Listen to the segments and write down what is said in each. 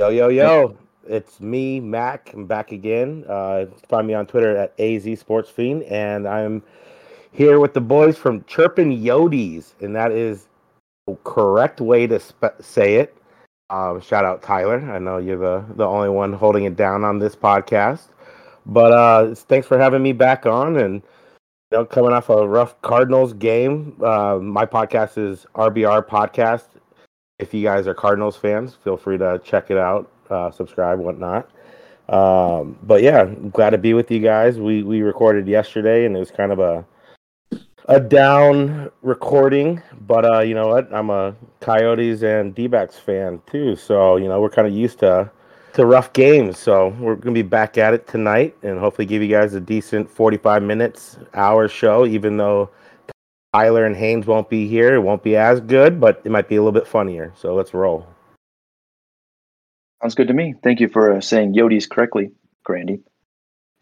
Yo, yo, yo. It's me, Mac. I'm back again. Uh, find me on Twitter at AZ Sports Fiend, and I'm here with the boys from Chirpin Yodies, and that is the correct way to spe- say it. Um, shout out Tyler. I know you're the, the only one holding it down on this podcast. But uh, thanks for having me back on. And you know, coming off a rough Cardinals game, uh, my podcast is RBR Podcast if you guys are Cardinals fans, feel free to check it out, uh, subscribe, whatnot. Um, but yeah, glad to be with you guys. We we recorded yesterday, and it was kind of a a down recording, but uh, you know what? I'm a Coyotes and D-backs fan too, so you know we're kind of used to to rough games. So we're gonna be back at it tonight, and hopefully give you guys a decent 45 minutes, hour show. Even though Tyler and Haynes won't be here. It won't be as good, but it might be a little bit funnier. So let's roll. Sounds good to me. Thank you for uh, saying Yodi's correctly, Grandy.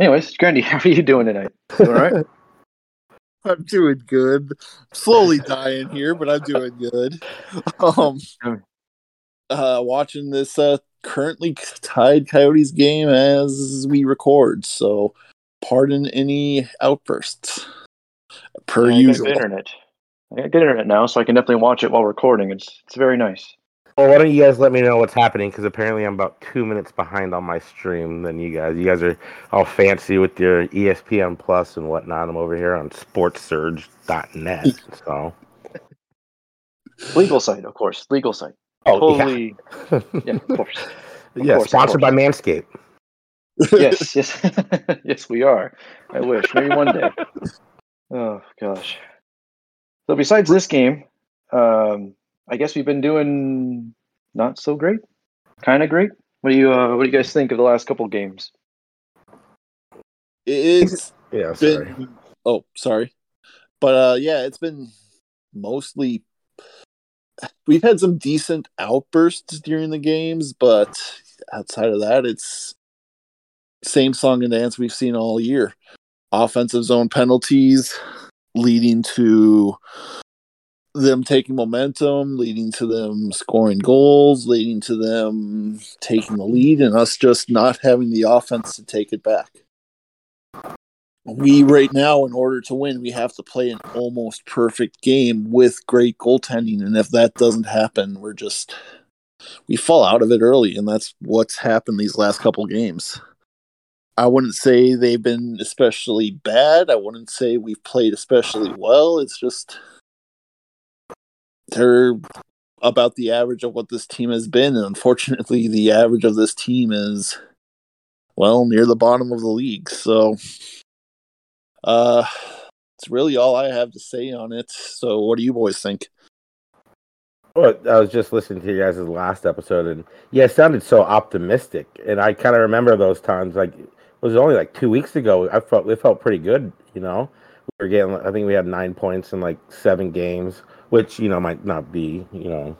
Anyways, Grandy, how are you doing tonight? All right. I'm doing good. Slowly dying here, but I'm doing good. Um, uh, watching this uh, currently tied Coyotes game as we record. So, pardon any outbursts per I usual. Got internet. I got good internet now, so I can definitely watch it while recording. It's it's very nice. Well, why don't you guys let me know what's happening? Because apparently I'm about two minutes behind on my stream than you guys. You guys are all fancy with your ESPN Plus and whatnot. I'm over here on SportsSurge.net. So Legal site, of course. Legal site. Oh, totally. Yeah, yeah of course. Of yeah, course, of sponsored by. Manscaped. yes, yes, yes, we are. I wish maybe one day. Oh gosh. So besides this game, um, I guess we've been doing not so great, kind of great. What do you uh, What do you guys think of the last couple games? It's Yeah, sorry. been oh sorry, but uh, yeah, it's been mostly. We've had some decent outbursts during the games, but outside of that, it's same song and dance we've seen all year. Offensive zone penalties leading to them taking momentum, leading to them scoring goals, leading to them taking the lead, and us just not having the offense to take it back. We, right now, in order to win, we have to play an almost perfect game with great goaltending. And if that doesn't happen, we're just, we fall out of it early. And that's what's happened these last couple games. I wouldn't say they've been especially bad. I wouldn't say we've played especially well. It's just they're about the average of what this team has been. And unfortunately, the average of this team is, well, near the bottom of the league. So, uh, it's really all I have to say on it. So, what do you boys think? Well, I was just listening to you guys' last episode, and yeah, it sounded so optimistic, and I kind of remember those times. Like was only like two weeks ago. I felt it felt pretty good. You know, we were getting. I think we had nine points in like seven games, which you know might not be you know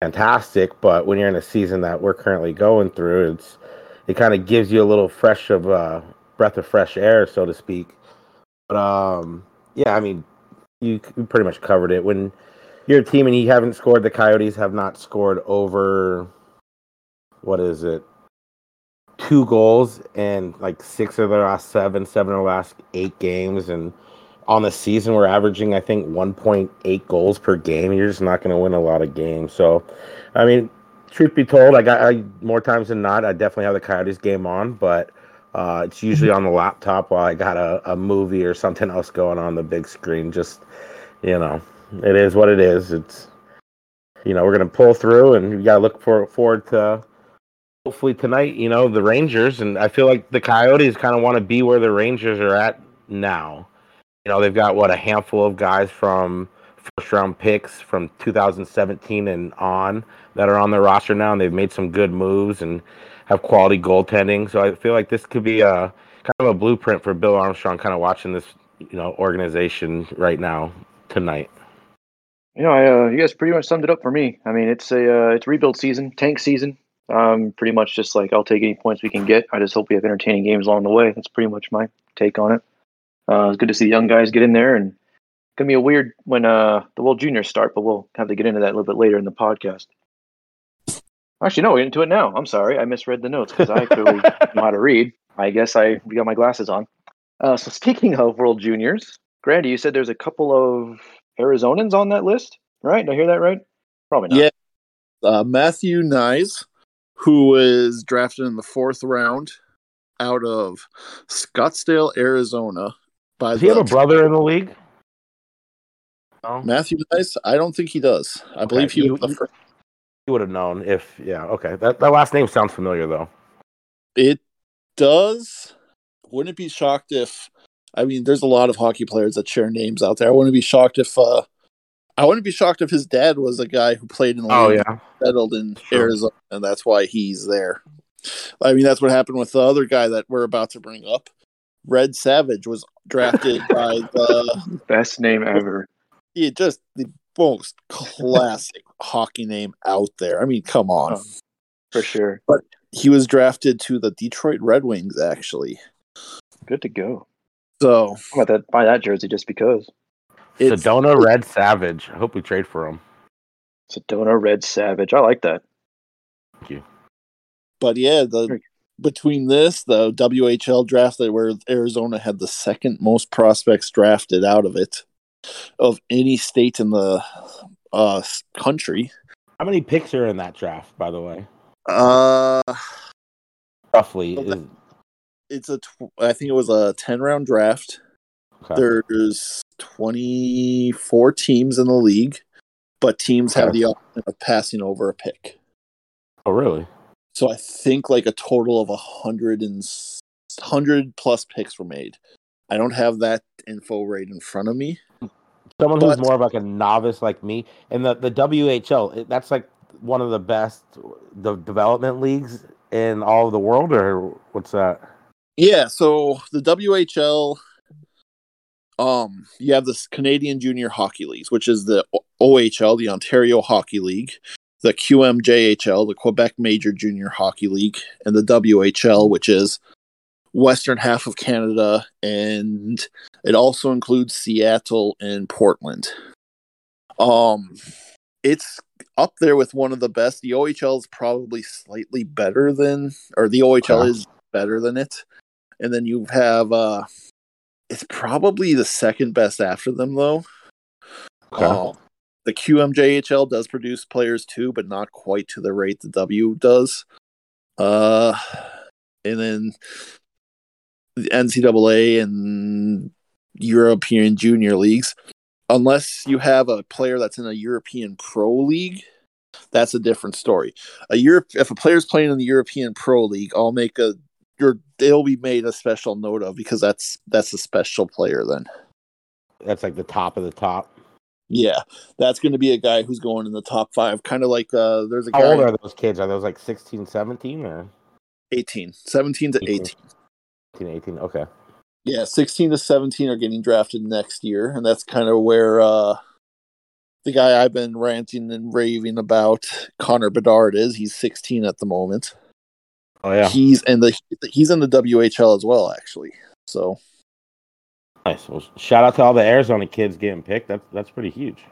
fantastic, but when you're in a season that we're currently going through, it's it kind of gives you a little fresh of uh, breath of fresh air, so to speak. But um, yeah, I mean, you, you pretty much covered it when you're a team and you haven't scored. The Coyotes have not scored over what is it? Two goals and like six of their last seven, seven of their last eight games, and on the season we're averaging I think 1.8 goals per game. You're just not going to win a lot of games. So, I mean, truth be told, I got I, more times than not. I definitely have the Coyotes game on, but uh, it's usually on the laptop while I got a, a movie or something else going on the big screen. Just you know, it is what it is. It's you know we're gonna pull through, and you gotta look for, forward to hopefully tonight. You know the Rangers, and I feel like the Coyotes kind of want to be where the Rangers are at now. You know they've got what a handful of guys from first round picks from 2017 and on that are on their roster now, and they've made some good moves and have quality goaltending. So I feel like this could be a kind of a blueprint for Bill Armstrong, kind of watching this you know organization right now tonight. You know, I, uh, you guys pretty much summed it up for me. I mean, it's a uh, it's rebuild season, tank season. Um, pretty much just like I'll take any points we can get. I just hope we have entertaining games along the way. That's pretty much my take on it. Uh, it's good to see the young guys get in there, and it's gonna be a weird when uh, the World Juniors start, but we'll have to get into that a little bit later in the podcast. Actually, no, we're into it now. I'm sorry, I misread the notes because I clearly know how to read. I guess I got my glasses on. Uh, so speaking of World Juniors, Grandy, you said there's a couple of Arizonans on that list, right? Did I hear that right? Probably not. Yeah. Uh, Matthew Knies, who was drafted in the fourth round out of Scottsdale, Arizona. By Does he have a brother in the league? No. Matthew Knies? I don't think he does. I believe he you- was the first. You would have known if, yeah, okay. That, that last name sounds familiar, though. It does. Wouldn't it be shocked if. I mean, there's a lot of hockey players that share names out there. I wouldn't be shocked if. uh I wouldn't be shocked if his dad was a guy who played in the Oh, league, yeah. settled in Sure. Arizona, and that's why he's there. I mean, that's what happened with the other guy that we're about to bring up. Red Savage was drafted by the Best name ever. yeah, just the most classic hockey name out there. I mean, come on. Oh. For sure. But he was drafted to the Detroit Red Wings, actually. Good to go. So about buy that jersey just because. It's Sedona Red Savage. I hope we trade for him. Sedona Red Savage. I like that. Thank you. but yeah, the between this, the WHL draft that where Arizona had the second most prospects drafted out of it of any state in the uh country. How many picks are in that draft, by the way? Uh Roughly. Well, Is, it's a tw- I think it was a 10 round draft. okay. There's 24 teams in the league, but teams have the option of passing over a pick. Oh, really? So I think like a total of a hundred and hundred plus picks were made. I don't have that info right in front of me. Someone who's But- more of like a novice like me, and the the WHL, that's like one of the best the development leagues in all of the world, or what's that? Yeah, so the WHL, um, you have this Canadian Junior Hockey Leagues, which is the OHL, the Ontario Hockey League, the QMJHL, the Quebec Major Junior Hockey League, and the WHL, which is western half of Canada, and it also includes Seattle and Portland. Um, it's up there with one of the best. The OHL is probably slightly better than, or the OHL Okay. is better than it. And then you have, uh, it's probably the second best after them, though. Okay. Uh, the QMJHL does produce players too, but not quite to the rate the W does. Uh, and then the NCAA and European Junior Leagues, unless you have a player that's in a European Pro League, that's a different story. A Europe, if a player's playing in the European Pro League, I'll make a your they'll be made a special note of because that's that's a special player then. That's like the top of the top. Yeah, that's going to be a guy who's going in the top five, kind of like uh, there's a How guy old are those kids? Are those like 16, 17 or 18, 17 to 18. 18. 18, 18? Okay. Yeah, 16 to 17 are getting drafted next year, and that's kind of where uh, the guy I've been ranting and raving about, Connor Bedard, is. He's 16 at the moment. Oh, yeah. He's in the he's in the WHL as well, actually. So Nice. Well, shout out to all the Arizona kids getting picked. That's that's pretty huge.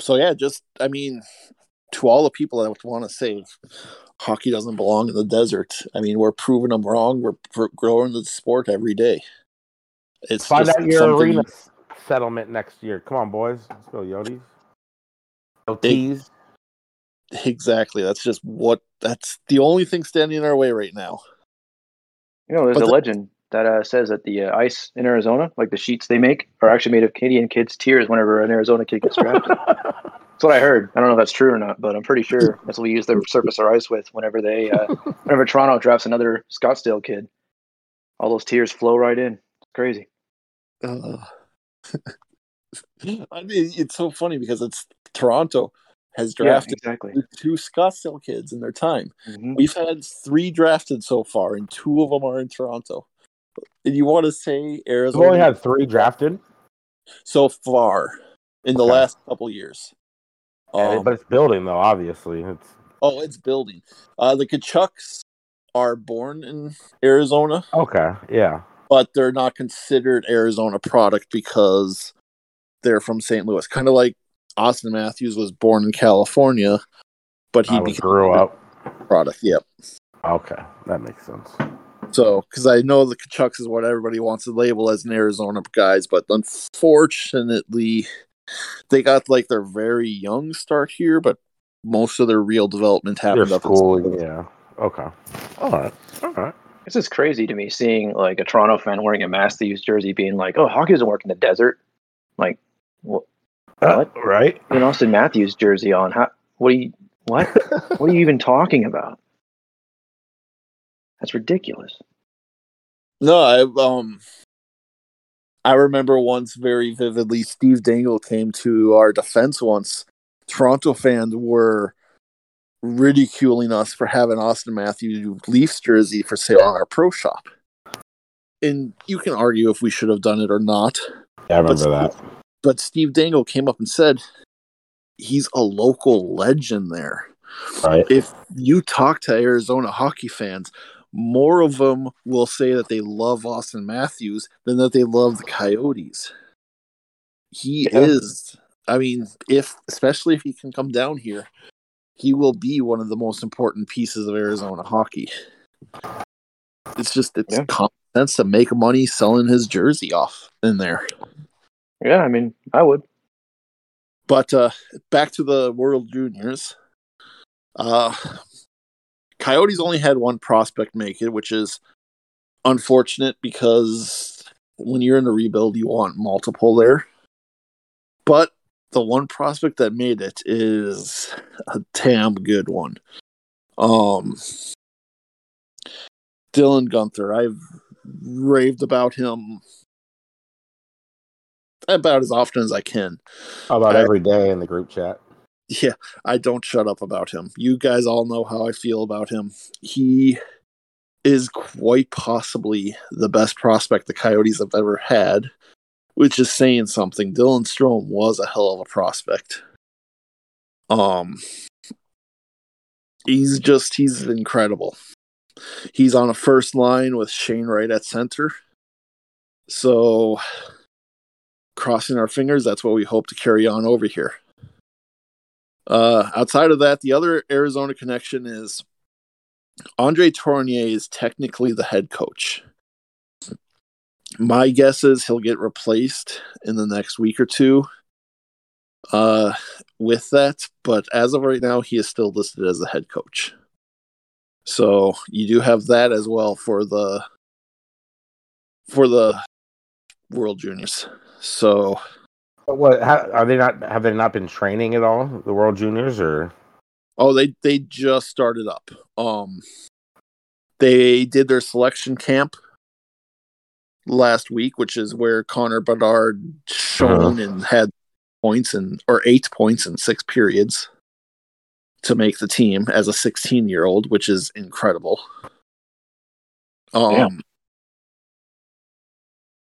so yeah, just I mean, to all the people that want to say hockey doesn't belong in the desert, I mean, we're proving them wrong. We're, we're growing the sport every day. It's Find just out your something- arena settlement next year. Come on, boys. Let's go, Yodis. No teas. Exactly. That's just what. That's the only thing standing in our way right now. You know, there's But a the- legend that uh, says that the uh, ice in Arizona, like the sheets they make, are actually made of Canadian kids' tears whenever an Arizona kid gets drafted. that's what I heard. I don't know if that's true or not, but I'm pretty sure that's what we use the surface our ice with whenever they, uh, whenever Toronto drafts another Scottsdale kid. All those tears flow right in. It's crazy. Uh, I mean, it's so funny because it's Toronto has drafted yeah, exactly. two Scottsdale kids in their time. Mhm. We've had three drafted so far, and two of them are in Toronto. And you want to say Arizona? We've only had three drafted, so far in the Okay. last couple years? Um, but it's building though. Obviously, it's oh, it's building. Uh, the Tkachuks are born in Arizona. okay. Yeah. but they're not considered Arizona product because they're from St. Louis. Kind of like Auston Matthews was born in California, but he I grew up. product. Yep. Okay, that makes sense. So, because I know the Tkachuks is what everybody wants to label as an Arizona guys, but unfortunately, they got like their very young start here, but most of their real development Your happened up in school, yeah. Okay. All right. All right. This is crazy to me seeing like a Toronto fan wearing a Matthews jersey being like, oh, hockey doesn't work in the desert. Like, what? Uh, right? An Auston Matthews jersey on. How, what are you, what? what are you even talking about? That's ridiculous. No, I um I remember once very vividly Steve Dangle came to our defense once. Toronto fans were ridiculing us for having Auston Matthews Leafs jersey for sale on our pro shop. And you can argue if we should have done it or not. Yeah, I But remember that. But Steve Dangle came up and said he's a local legend there. Right. if you talk to Arizona hockey fans, more of them will say that they love Auston Matthews than that they love the Coyotes. He Yeah. is, I mean, if especially if he can come down here, he will be one of the most important pieces of Arizona hockey. It's just it's Yeah. common sense to make money selling his jersey off in there. Yeah, I mean, I would. But uh, back to the World Juniors. Uh, Coyotes only had one prospect make it, which is unfortunate because when you're in a rebuild, you want multiple there. But the one prospect that made it is a damn good one. Um, Dylan Guenther. I've raved about him about as often as I can. About I- every day in the group chat? Yeah, I don't shut up about him. You guys all know how I feel about him. He is quite possibly the best prospect the Coyotes have ever had, which is saying something. Dylan Strome was a hell of a prospect. Um he's just he's incredible. He's on a first line with Shane Wright at center. So crossing our fingers, that's what we hope to carry on over here. Uh, outside of that, the other Arizona connection is Andre Tourigny is technically the head coach. My guess is he'll get replaced in the next week or two uh, with that, but as of right now, he is still listed as the head coach. So you do have that as well for the for the World Juniors. So But What how, are they not? Have they not been training at all? The World Juniors or Oh, they they just started up. Um, they did their selection camp last week, which is where Connor Bedard shone and had points and or eight points in six periods to make the team as a 16 year old, which is incredible. Um, Yeah.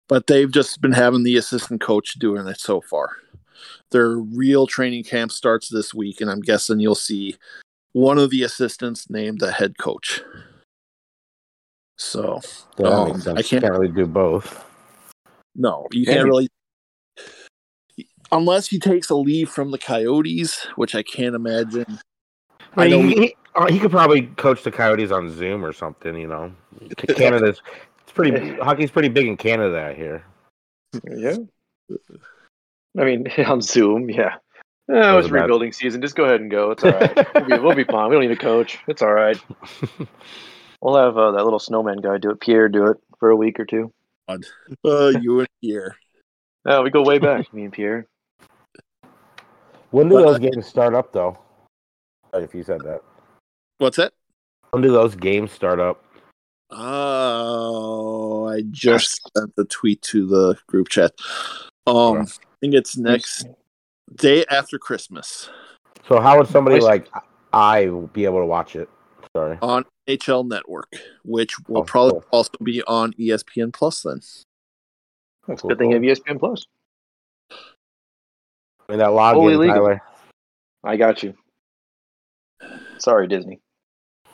But they've just been having the assistant coach doing it so far. Their real training camp starts this week, and I'm guessing you'll see one of the assistants named the head coach. So yeah, Um. I can't- can't really do both. no, you can't really, unless he takes a leave from the Coyotes, which I can't imagine. I I mean, we- he, he, uh, he could probably coach the Coyotes on Zoom or something. You know, Canada's it's pretty hockey's pretty big in Canada out here. Yeah. I mean, on Zoom, yeah. Eh, it was was about- rebuilding season. Just go ahead and go. It's all right. we'll, be, we'll be fine. We don't need a coach. It's all right. We'll have uh, that little snowman guy do it. Pierre do it for a week or two. Uh, you and here. Yeah, we go way back. me and Pierre. When do But- those games start up, though? If you said that, What's that? when do those games start up? Oh, I just sent the tweet to the group chat. Um, I think it's next day after Christmas So how would somebody Nice. like I be able to watch it? Sorry. on HL Network, which will Oh, probably cool. also be on ESPN Plus. Then That's Cool, a good thing cool. you have ESPN Plus. I mean, that login, Fully legal. Tyler. I got you. Sorry, Disney.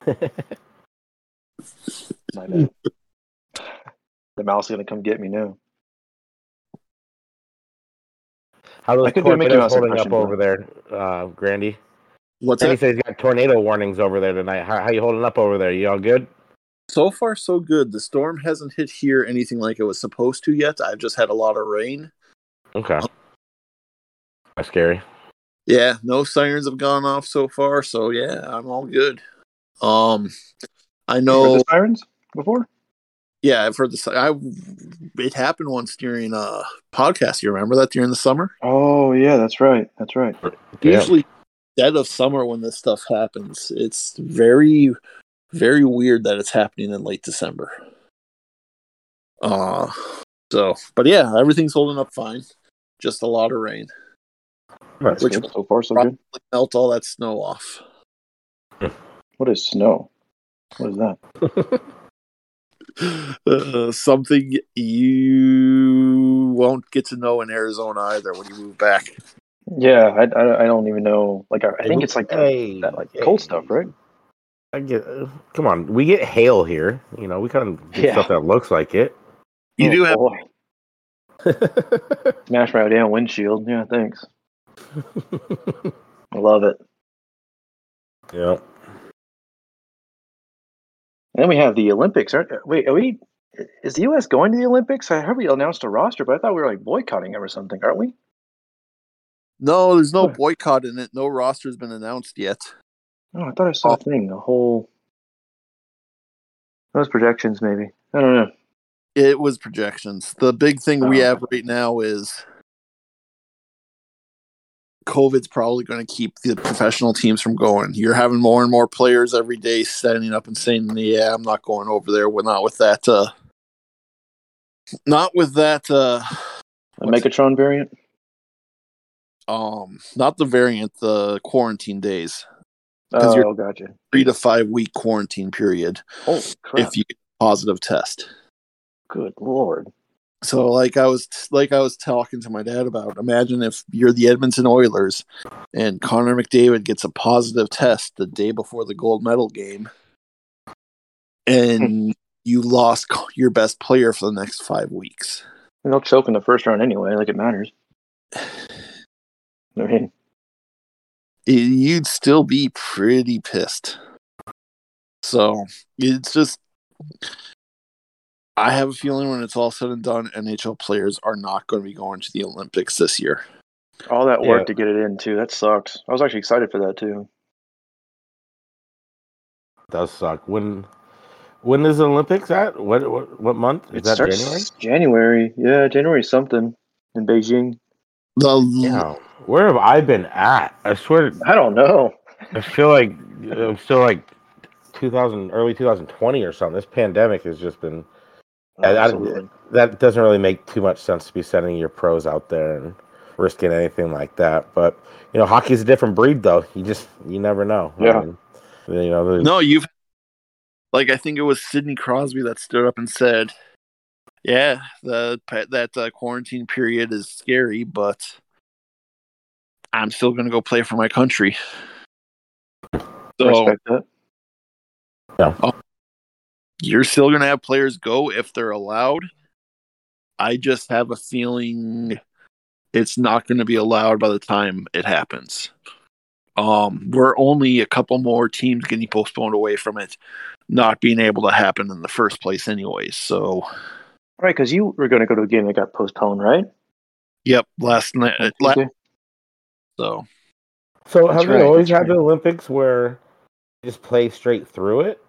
My bad. the mouse is gonna come get me now. How those I could do a Mickey torpedoes Mouse holding impression, up over there, uh, Grandy? What's And he that? says he's got tornado warnings over there tonight. How, how you holding up over there? You all good? So far, so good. The storm hasn't hit here anything like it was supposed to yet. I've just had a lot of rain. Okay. That's scary. Yeah, no sirens have gone off so far, so yeah, I'm all good. Um, I Heard know. the sirens before? Yeah, I've heard this. I it happened once during a podcast. You remember that during the summer? Oh yeah, that's right. That's right. Yeah. Usually, dead of summer when this stuff happens. It's very, very weird that it's happening in late December. Uh so, but yeah, everything's holding up fine. Just a lot of rain. Right. Which Good. so far so Probably good. melt all that snow off. What is snow? What is that? Uh, something you won't get to know in Arizona either when you move back. Yeah, I, I, I don't even know. Like I, I think it's like that, Hey, that like hey. cold stuff, right? I get. uh, come on, we get hail here. You know, we kind of get Yeah. stuff that looks like it. You Oh, do have boy. Smash my damn windshield. Yeah, thanks. I love it. yeah. And then we have the Olympics. Aren't, wait, are we? Is the U.S. going to the Olympics? I heard we announced a roster, but I thought we were like boycotting them or something, aren't we? no. There's no boycott in it. No roster's been announced yet. Oh, I thought I saw a oh. thing, a whole. Those projections, maybe. I don't know. It was projections. The big thing we Oh, have right now is COVID's probably going to keep the professional teams from going. You're having more and more players every day standing up and saying, "Yeah, I'm not going over there." We're not with that. Uh, not with that. Uh, A Megatron variant. um, not the variant. The quarantine days. Oh, you're- gotcha. three to five week quarantine period. Holy crap! If you get a positive test. Good lord. So like I was like I was talking to my dad about, imagine if you're the Edmonton Oilers and Connor McDavid gets a positive test the day before the gold medal game and you lost your best player for the next 5 weeks. And they'll choke in the first round anyway. Like it matters. I mean, you'd still be pretty pissed. So it's just, I have a feeling when it's all said and done, NHL players are not going to be going to the Olympics this year. all that work Yeah. to get it in too. That sucks. I was actually excited for that too. does suck. When when is the Olympics at? What what, what month? Is it that starts January? January. Yeah, January something in Beijing. The Yeah. Where have I been at? I swear, I don't know. I feel like I'm still like 2000, early 2020 or something. This pandemic has just been. I- I- that doesn't really make too much sense to be sending your pros out there and risking anything like that. But you know, hockey's a different breed, though. You just you never know. I Yeah. mean, you know, No, you've like I think it was Sidney Crosby that stood up and said, "Yeah, the that uh, quarantine period is scary, but I'm still going to go play for my country." So Respect that. You're still going to have players go if they're allowed. I just have a feeling it's not going to be allowed by the time it happens. Um, we're only a couple more teams getting postponed away from it not being able to happen in the first place, anyways. So, Right, because you were going to go to a game that got postponed, right? yep, last night. uh, la- so, So That's have right, they always that's had the Olympics where you just play straight through it?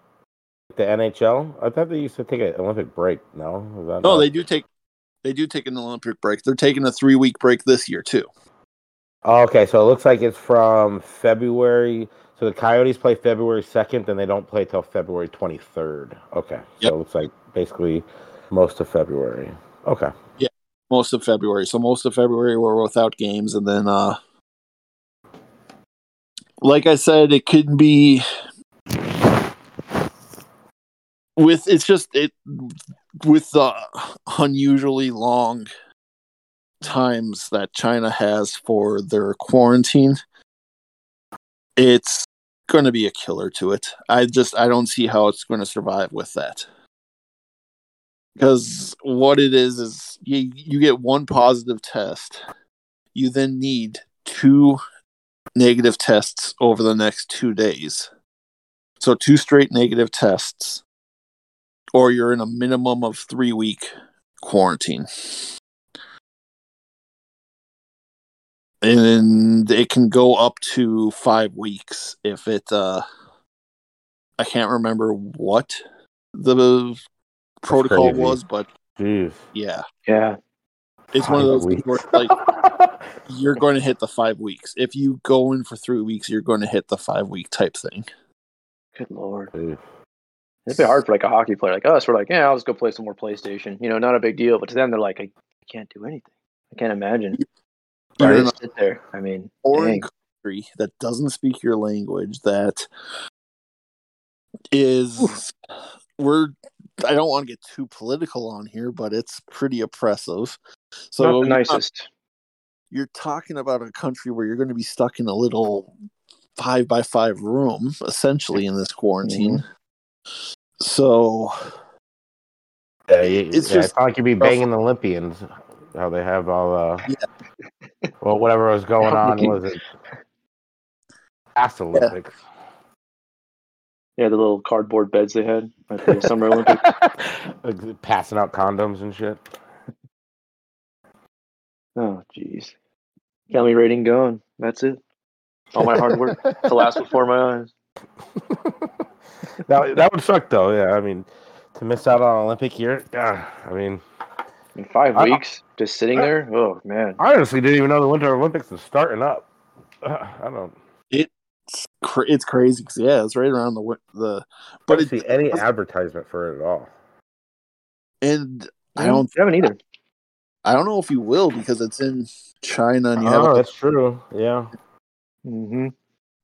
The NHL? I thought they used to take an Olympic break. No, no, not- they do take they do take an Olympic break. They're taking a three week break this year too. Oh, okay, so it looks like it's from February. So the Coyotes play February second, and they don't play till February twenty third. Okay, so it looks like basically most of February. Okay, yeah, Most of February. So most of February we're without games, and then, uh like I said, it could be with it's just it with the unusually long times that China has for their quarantine. It's going to be a killer to it. I just I don't see how it's going to survive with that. Because what it is is you you get one positive test, you then need two negative tests over the next two days. So two straight negative tests, or you're in a minimum of three week quarantine. And it can go up to five weeks if it uh I can't remember what the protocol crazy. was, but Jeez. yeah. Yeah. It's one of those Five things where like you're going to hit the five weeks. If you go in for three weeks, you're going to hit the five week type thing. Good lord. Jeez. It'd be hard for like a hockey player like us. We're like, yeah, I'll just go play some more PlayStation. You know, not a big deal. But to them, they're like, I, I can't do anything. I can't imagine. You're Right? in Sit there. I mean, foreign country that doesn't speak your language that is we're I don't want to get too political on here, but it's pretty oppressive. So not the nicest. you're talking about a country where you're going to be stuck in a little five by five room, essentially, in this quarantine. Mm-hmm. So Yeah, you, It's yeah, just it's like you'd be banging the Olympians. How they have all uh well whatever was going on was it past Olympics. Yeah, the little cardboard beds they had at the Summer Olympics. Like, passing out condoms and shit. Oh, jeez. Kelly rating gone. That's it. All my hard work to last before my eyes. that that would suck though. Yeah, I mean, to miss out on Olympic year. Yeah, I mean, In five I- weeks, just sitting there. Oh man. I honestly didn't even know the Winter Olympics was starting up. Uh, I don't. it's cra- it's crazy 'cause, yeah, it's right around the the But but I it, see any advertisement for it at all. and I don't I haven't either. I don't know if you will because it's in China and you have Oh, a, that's true. Yeah. hmm Who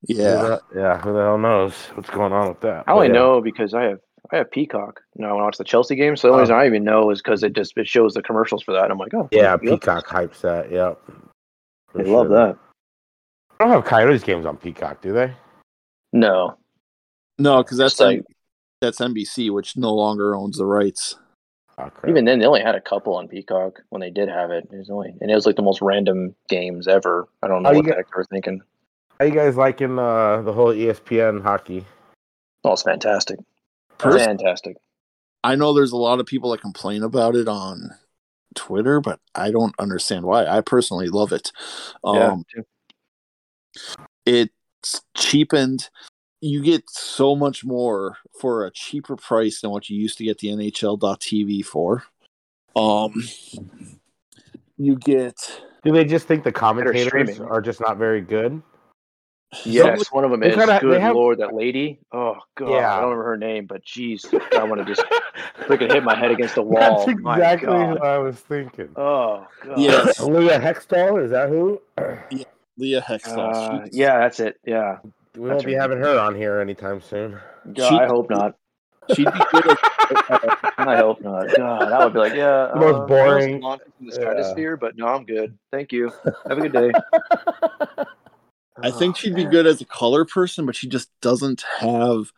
yeah. the- yeah. Who the hell knows what's going on with that? I only yeah. know because I have I have Peacock. You know, I watch the Chelsea game, so the only Oh. reason I even know is because it just it shows the commercials for that. And I'm like, oh, Yeah, yep, Peacock hypes that. Yep. I For love that. They don't have Coyotes games on Peacock, do they? No, No, because that's It's like- that's NBC, which no longer owns the rights. Oh, even then they only had a couple on Peacock when they did have it. It was only and it was like the most random games ever. I don't know How you what the get- heck they were thinking. How you guys liking uh, the whole ESPN hockey? Oh, it's fantastic. Pers- fantastic. I know there's a lot of people that complain about it on Twitter, but I don't understand why. I personally love it. Yeah. Um, it's cheapened. You get so much more for a cheaper price than what you used to get the NHL.tv for. Um, you get Do they just think the commentators are just not very good? Yes, one of them is. kinda- Good have- lord, that lady. Oh god, Yeah. I don't remember her name, but jeez, I want to just freaking hit my head against the wall. That's exactly God. what I was thinking. Oh god. yes, Leah Hextall, is that who? Yeah, Leah Hextall. Uh, yeah, that's it. Yeah. We won't be right. having her on here anytime soon. God, She- I hope not. she'd be good at I hope not. God, I would be like, yeah. The most uh, I was boring- launched from the yeah. but no, I'm good. Thank you. Have a good day. I think she'd be good as a color person, but she just doesn't have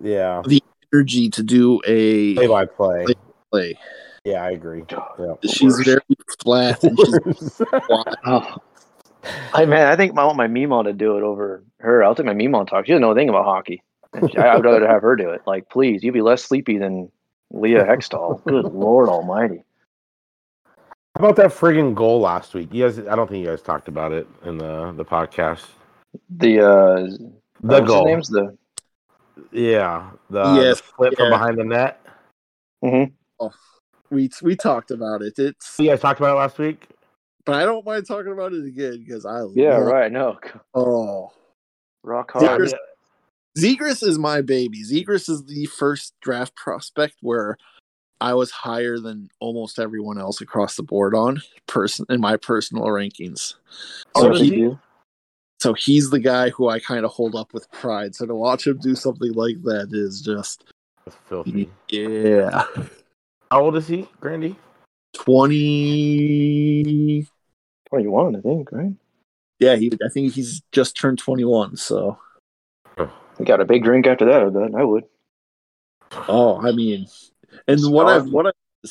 Yeah. The energy to do a Play by play. play. Yeah, I agree. Yeah. She's very flat and she's. Oh. I man, I think I want my Mimon to do it over her. I'll take my Mimon talk. She doesn't know a thing about hockey. She- I would rather have her do it. Like, please, you'd be less sleepy than Leah Hextall. Good Lord Almighty. How about that friggin' goal last week? You guys, I don't think you guys talked about it in the the podcast. The uh, The what's goal, name's the yeah, the, Yes, the flip from yeah. behind the net. mhm. We we talked about it. It's You guys talked about it last week. but I don't mind talking about it again because I yeah love- right. No, Oh, rock Yeah, hard. Chris- Zegras is my baby. Zegras is the first draft prospect where I was higher than almost everyone else across the board on person in my personal rankings. Oh, So does he, he so he's the guy who I kind of hold up with pride. So to watch him do something like that is just That's filthy. yeah. How old is he, Grandy? Twenty. Twenty-one, I think. Right. Yeah, he. I think he's just turned twenty-one. So, We got a big drink after that. I bet I would. oh, I mean, and what I Scarf. what I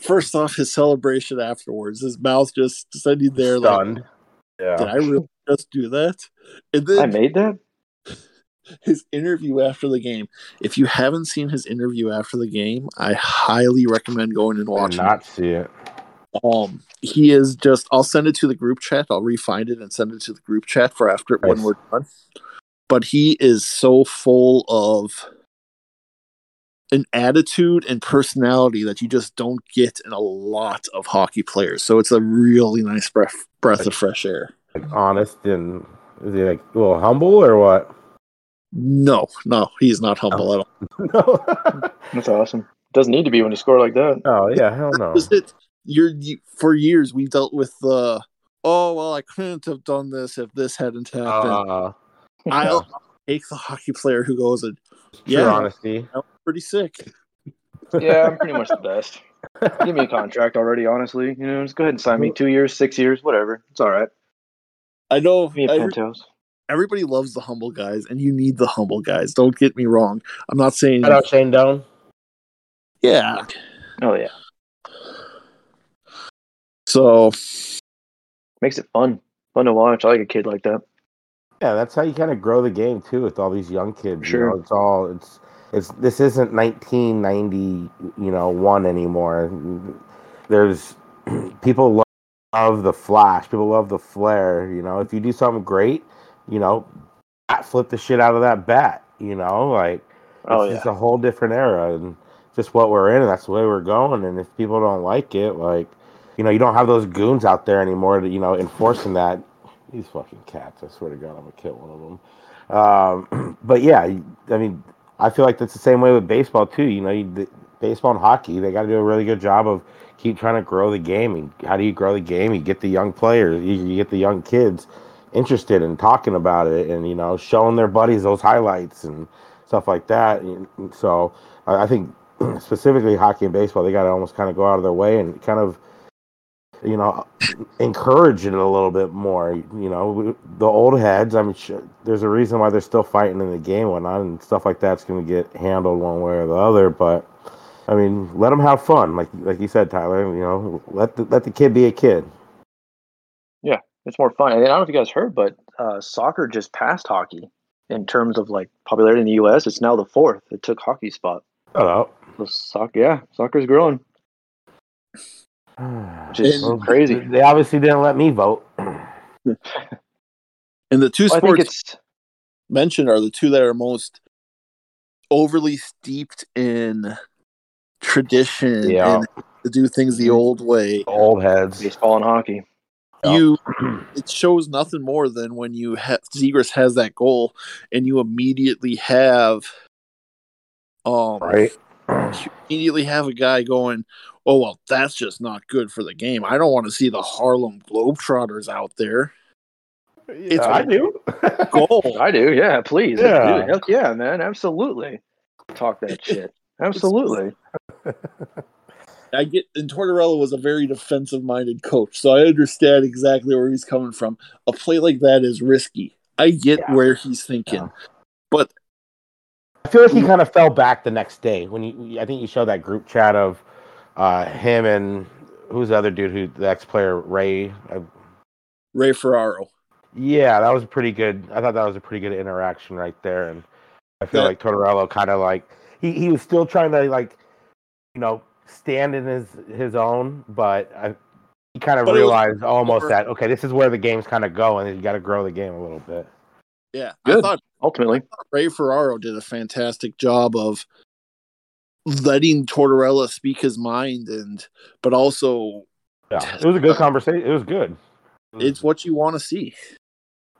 first off, his celebration afterwards, his mouth just sitting there like, Stunned. did I really just do that. And I made that. his interview after the game. If you haven't seen his interview after the game, I highly recommend going and Did watching. not see it. Um, he is just. I'll send it to the group chat. I'll refind it and send it to the group chat for after when Nice. we're done. But he is so full of an attitude and personality that you just don't get in a lot of hockey players. So it's a really nice breath breath of fresh air. Like honest and is he like a little humble or what? No, no, he's not humble at all. no. That's awesome. Doesn't need to be when you score like that. oh yeah, hell no. Is it? You're you, for years we've dealt with the. oh well, I couldn't have done this if this hadn't happened. Uh, I'll take the hockey player who goes and true Yeah. honesty. I'm pretty sick. yeah, I'm pretty much the best. Give me a contract already, honestly. You know, just go ahead and sign me two years, six years, whatever. It's all right. I know Give me a every- penthouse. everybody loves the humble guys, and you need the humble guys. Don't get me wrong. I'm not saying Shout out Shane Doan. yeah. Oh yeah, So makes it fun. Fun to watch. I like a kid like that. Yeah, that's how you kind of grow the game too with all these young kids. Sure. You know, it's all it's it's this isn't 1990, you know, one anymore. There's people love, love the flash, people love the flair. You know, if you do something great, you know, bat flip the shit out of that bat. You know, like Oh it's yeah. just a whole different era and just what we're in and that's the way we're going and if people don't like it like you know you don't have those goons out there anymore to you know enforcing that these fucking cats i swear to god i'm gonna kill one of them um, but yeah i mean i feel like that's the same way with baseball too you know you, the, baseball and hockey they got to do a really good job of keep trying to grow the game and how do you grow the game you get the young players you, you get the young kids interested in talking about it and you know showing their buddies those highlights and stuff like that. And So I I think specifically hockey and baseball, they got to almost kind of go out of their way and kind of, you know, encourage it a little bit more. You know, We- the old heads. I'm sure there's a reason why they're still fighting in the game and whatnot, and stuff like that's going to get handled one way or the other. But I mean, let them have fun, like like you said, Tyler. You know, let the, let the kid be a kid. Yeah, it's more fun. And I don't know if you guys heard, but uh, soccer just passed hockey in terms of like popularity in the U.S. It's now the fourth. It took hockey's spot. Oh. So soccer, yeah, soccer's growing, which is And- crazy. They obviously didn't let me vote. and the two Well, sports it's mentioned are the two that are most overly steeped in tradition Yeah. and to do things the old way. Old heads. baseball and hockey. Yeah. You, it shows nothing more than when you have Zegras has that goal, and you immediately have, um, Right. you immediately have a guy going, "Oh well, that's just not good for the game. I don't want to see the Harlem Globetrotters out there." It's uh, I do. Goal. I do, yeah. Please, Yeah. do it. Yeah, man, absolutely. Talk that shit. Absolutely. I get and Tortorella was a very defensive minded coach, so I understand exactly where he's coming from. A play like that is risky. I get Yeah. where he's thinking, Yeah. but I feel like he mm. kind of fell back the next day when you. I think you showed that group chat of uh, him and who's the other dude who the ex player Ray. Uh, Ray Ferraro. yeah, that was a pretty good. I thought that was a pretty good interaction right there, and I feel Yeah. like Tortorella kind of like he, he was still trying to like you know stand in his his own, but I, he kind of But was realized almost more- that okay, this is where the game's kind of going, and you got to grow the game a little bit. Yeah, I Good. thought Ultimately, Ray Ferraro did a fantastic job of letting Tortorella speak his mind, and but also Yeah, it was a good conversation. It was good. it's what you want to see.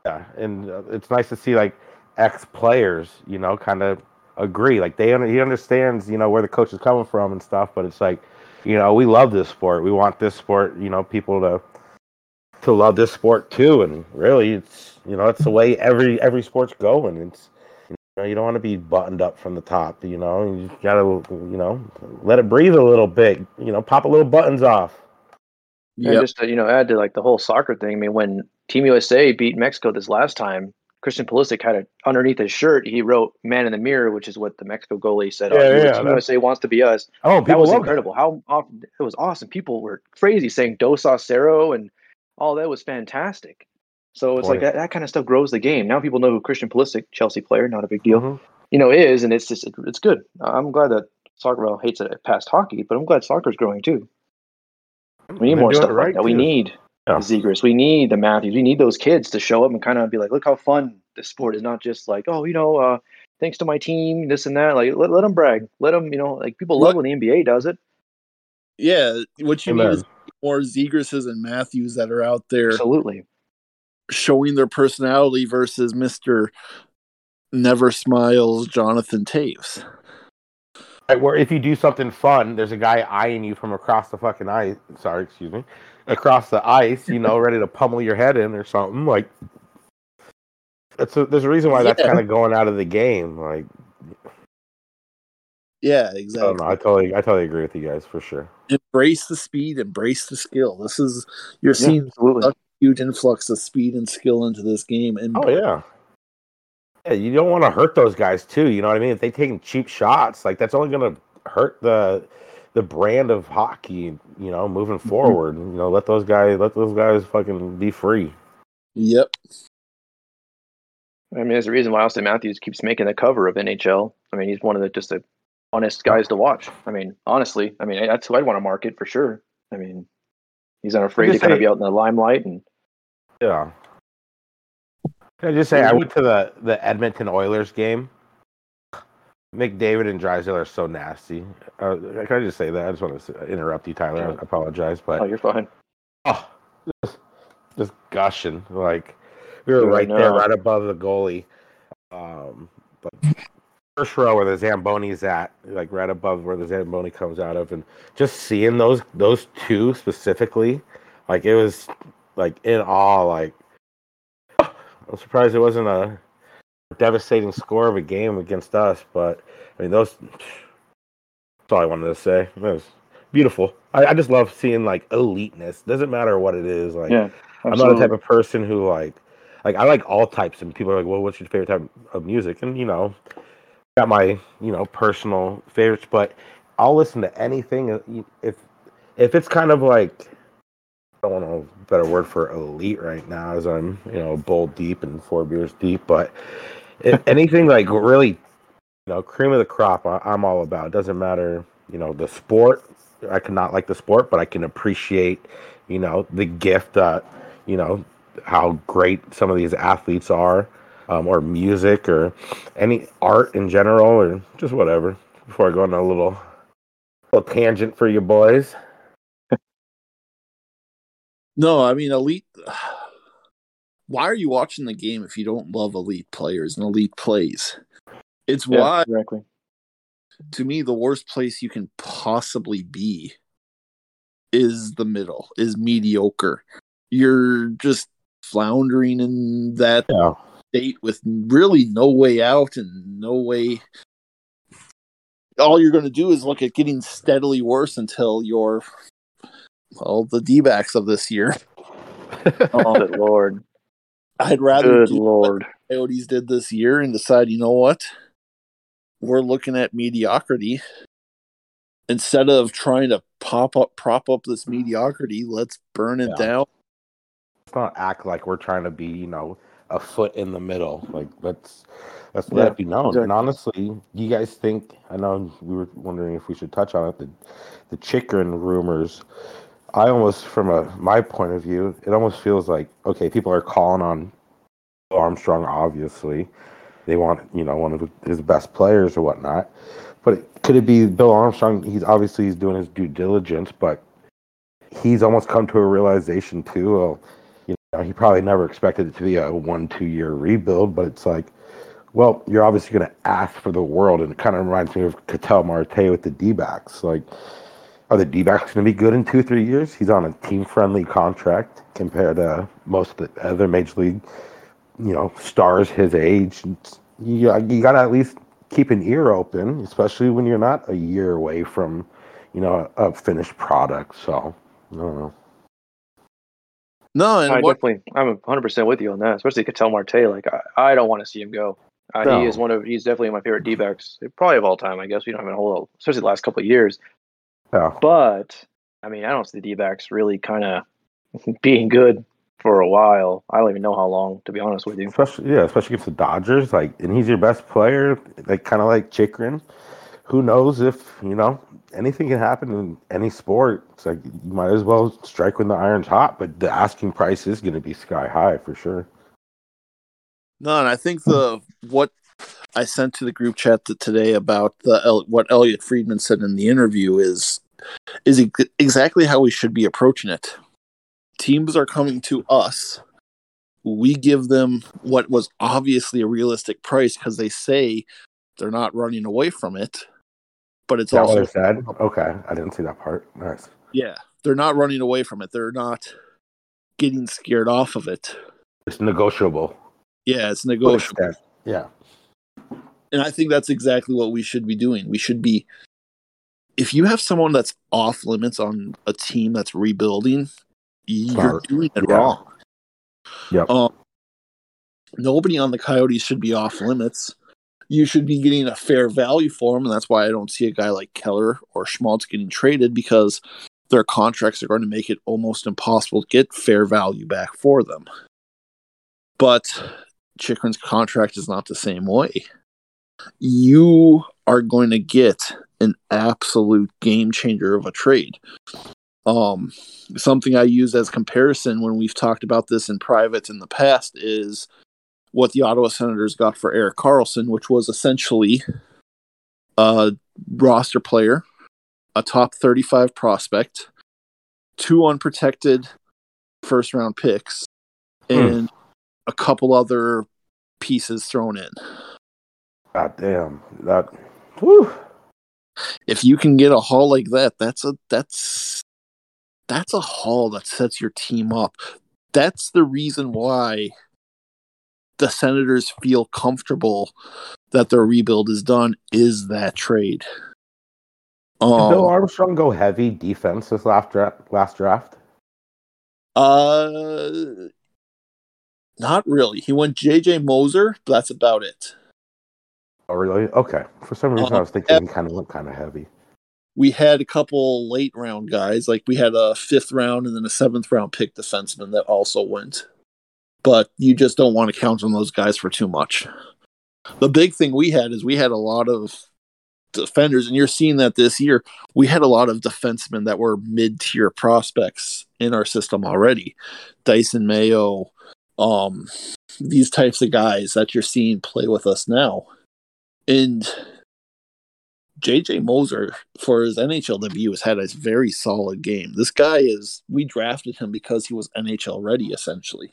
Yeah, and uh, it's nice to see like ex players, you know, kind of agree. Like they he understands, you know, where the coach is coming from and stuff. But it's like, you know, we love this sport. We want this sport, you know, people to to love this sport too. And really, it's you know, it's the way every every sport's going. It's know, you don't want to be buttoned up from the top. You know, you just gotta you know let it breathe a little bit. You know, pop a little buttons off. Yeah, Yep. just to, you know, add to like the whole soccer thing. I mean, when Team USA beat Mexico this last time, Christian Pulisic had it underneath his shirt. He wrote "Man in the Mirror," which is what the Mexico goalie said. Yeah, oh, yeah, Team that- USA wants to be us. Oh, That was love that. incredible. How often it was awesome. People were crazy saying "Dos a cero" and all that was fantastic. So it's like that, that kind of stuff grows the game. Now people know who Christian Pulisic, Chelsea player, not a big deal, Mhm. you know, is, and it's just it, it's good. I'm glad that soccer well hates it past hockey, but I'm glad soccer's growing too. We need They're more stuff it like right, that. We need Yeah. the Zegras. We need the Matthews. We need those kids to show up and kind of be like, look how fun this sport is. Not just like, oh, you know, uh, thanks to my team, this and that. Like, let, let them brag. Let them, you know, like people love What- when the NBA does it. Yeah, what you need is more Zegrises and Matthews that are out there Absolutely. Showing their personality versus Mister Never Smiles, Jonathan Toews. Right, where if you do something fun, there's a guy eyeing you from across the fucking ice. Sorry, excuse me, across the ice. You know, ready to pummel your head in or something. Like, it's a, there's a reason why that's Yeah. kind of going out of the game. Like, Yeah, I don't exactly. know. I totally, I totally agree with you guys for sure. Embrace the speed, embrace the skill. This is you're Yeah, seeing absolutely. A huge influx of speed and skill into this game, and Oh yeah. Yeah, you don't want to hurt those guys too. You know what I mean? If they taking cheap shots, like that's only going to hurt the the brand of hockey. You know, moving mm-hmm. forward. You know, let those guys let those guys fucking be free. yep, I mean, there's a reason why Auston Matthews keeps making the cover of NHL. I mean, he's one of the just the honest guys to watch. I mean, honestly, I mean, that's who I'd want to market for sure. I mean, he's unafraid to just kind of be out in the limelight and Yeah. Can I just say I went to the the Edmonton Oilers game. McDavid and Draisaitl are so nasty. Uh, can I just say that? I just want to interrupt you, Tyler. I apologize, but oh, you're fine. oh, just, just gushing. Like we were Yeah, right there, right above the goalie. Um, but first row where the Zamboni's at, like right above where the Zamboni comes out of, and just seeing those those two specifically, like it was like in awe. Like I'm surprised it wasn't a devastating score of a game against us, but I mean those. That's all I wanted to say. It was beautiful. I, I just love seeing like eliteness. Doesn't matter what it is. Like Yeah, I'm not the type of person who like like I like all types and people are like, Well, what's your favorite type of music? And you know, got my, you know, personal favorites, but I'll listen to anything uh, if if it's kind of like I don't want a better word for elite right now as I'm, you know, bowl deep and four beers deep, but if anything like really, you know, cream of the crop, I, I'm all about. It doesn't matter, you know, the sport. I cannot like the sport, but I can appreciate, you know, the gift that, you know, how great some of these athletes are, um, or music, or any art in general, or just whatever. Before I go on a little, little tangent for you boys. no, I mean elite. Why are you watching the game if you don't love elite players and elite plays? It's Yeah, why exactly. to me the worst place you can possibly be is the middle is mediocre you're just floundering in that Yeah. State with really no way out and no way all you're going to do is look at getting steadily worse until you're well the d-backs of this year Oh, good lord. i'd rather Good do lord. coyotes did this year and decide you know what we're looking at mediocrity instead of trying to pop up prop up this mediocrity let's burn it Yeah. down let's not act like we're trying to be, you know, a foot in the middle. Like let's let's Yeah, let it be known. exactly. And honestly, you guys think I know we were wondering if we should touch on it, the the Chychrun rumors. I almost from a my point of view, it almost feels like okay, people are calling on Armstrong, obviously. They want, you know, one of his best players or whatnot. But could it be Bill Armstrong? He's obviously he's doing his due diligence, but he's almost come to a realization too. Well, he probably never expected it to be a one, two year rebuild, but it's like, well, you're obviously going to ask for the world. And it kind of reminds me of Ketel Marte with the D backs. Like, are the D backs going to be good in two, three years? He's on a team friendly contract compared to most of the other major league, you know, stars his age. You, you got to at least keep an ear open, especially when you're not a year away from, you know, a, a finished product. So, I don't know. No and I what definitely, I'm 100 percent with you on that. Especially Ketel Marte. Like, I, I don't want to see him go. Uh, No. He is one of, he's definitely my favorite D-backs, probably of all time. I guess we don't have a whole, especially the last couple of years. Yeah. But I mean, I don't see the D-backs really kind of being good for a while. I don't even know how long, to be honest with you. Especially yeah, especially against the Dodgers. Like, and he's your best player. Like, kind of like Chychrun. Who knows if you know anything can happen in any sport? It's like you might as well strike when the iron's hot. But the asking price is going to be sky high for sure. No, and I think the what I sent to the group chat today about the what Elliot Friedman said in the interview is is exactly how we should be approaching it. Teams are coming to us. We give them what was obviously a realistic price because they say they're not running away from it. But it's also what said. Okay, I didn't see that part. Nice. Yeah, they're not running away from it. They're not getting scared off of it. It's negotiable. Yeah, it's negotiable. Yeah. And I think that's exactly what we should be doing. We should be if you have someone that's off limits on a team that's rebuilding, you're doing it yeah. wrong. Yeah. Um, nobody on the Coyotes should be off limits. You should be getting a fair value for them, and that's why I don't see a guy like Keller or Schmaltz getting traded because their contracts are going to make it almost impossible to get fair value back for them. But Chychrun's contract is not the same way. You are going to get an absolute game changer of a trade. Um, something I use as comparison when we've talked about this in private in the past is what the Ottawa Senators got for Erik Karlsson, which was essentially a roster player, a top 35 prospect, two unprotected first round picks, hmm. and a couple other pieces thrown in. God damn. That whew. If you can get a haul like that, that's a that's that's a haul that sets your team up. That's the reason why the Senators feel comfortable that their rebuild is done is that trade. Um, Did Bill Armstrong go heavy defense this last draft? Last draft? Uh, not really. He went J.J. Moser, but that's about it. Oh, really? Okay. For some reason, I was thinking he kind of looked kind of heavy. We had a couple late round guys, like we had a fifth round and then a seventh round pick defenseman that also went. But you just don't want to count on those guys for too much. The big thing we had is we had a lot of defenders, and you're seeing that this year. We had a lot of defensemen that were mid tier prospects in our system already. Dysin Mayo, um, these types of guys that you're seeing play with us now. And JJ Moser, for his NHL debut, has had a very solid game. This guy is, we drafted him because he was NHL ready, essentially.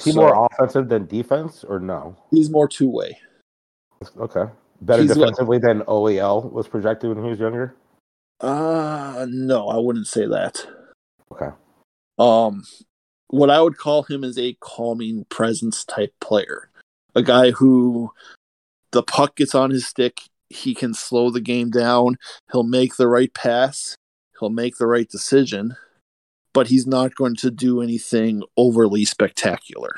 Is he so, more offensive than defense, or no? He's more two way. Okay. Better he's defensively like, than OEL was projected when he was younger? Uh, no, I wouldn't say that. Okay. Um, what I would call him is a calming presence type player. A guy who the puck gets on his stick, he can slow the game down. He'll make the right pass. He'll make the right decision, but he's not going to do anything overly spectacular,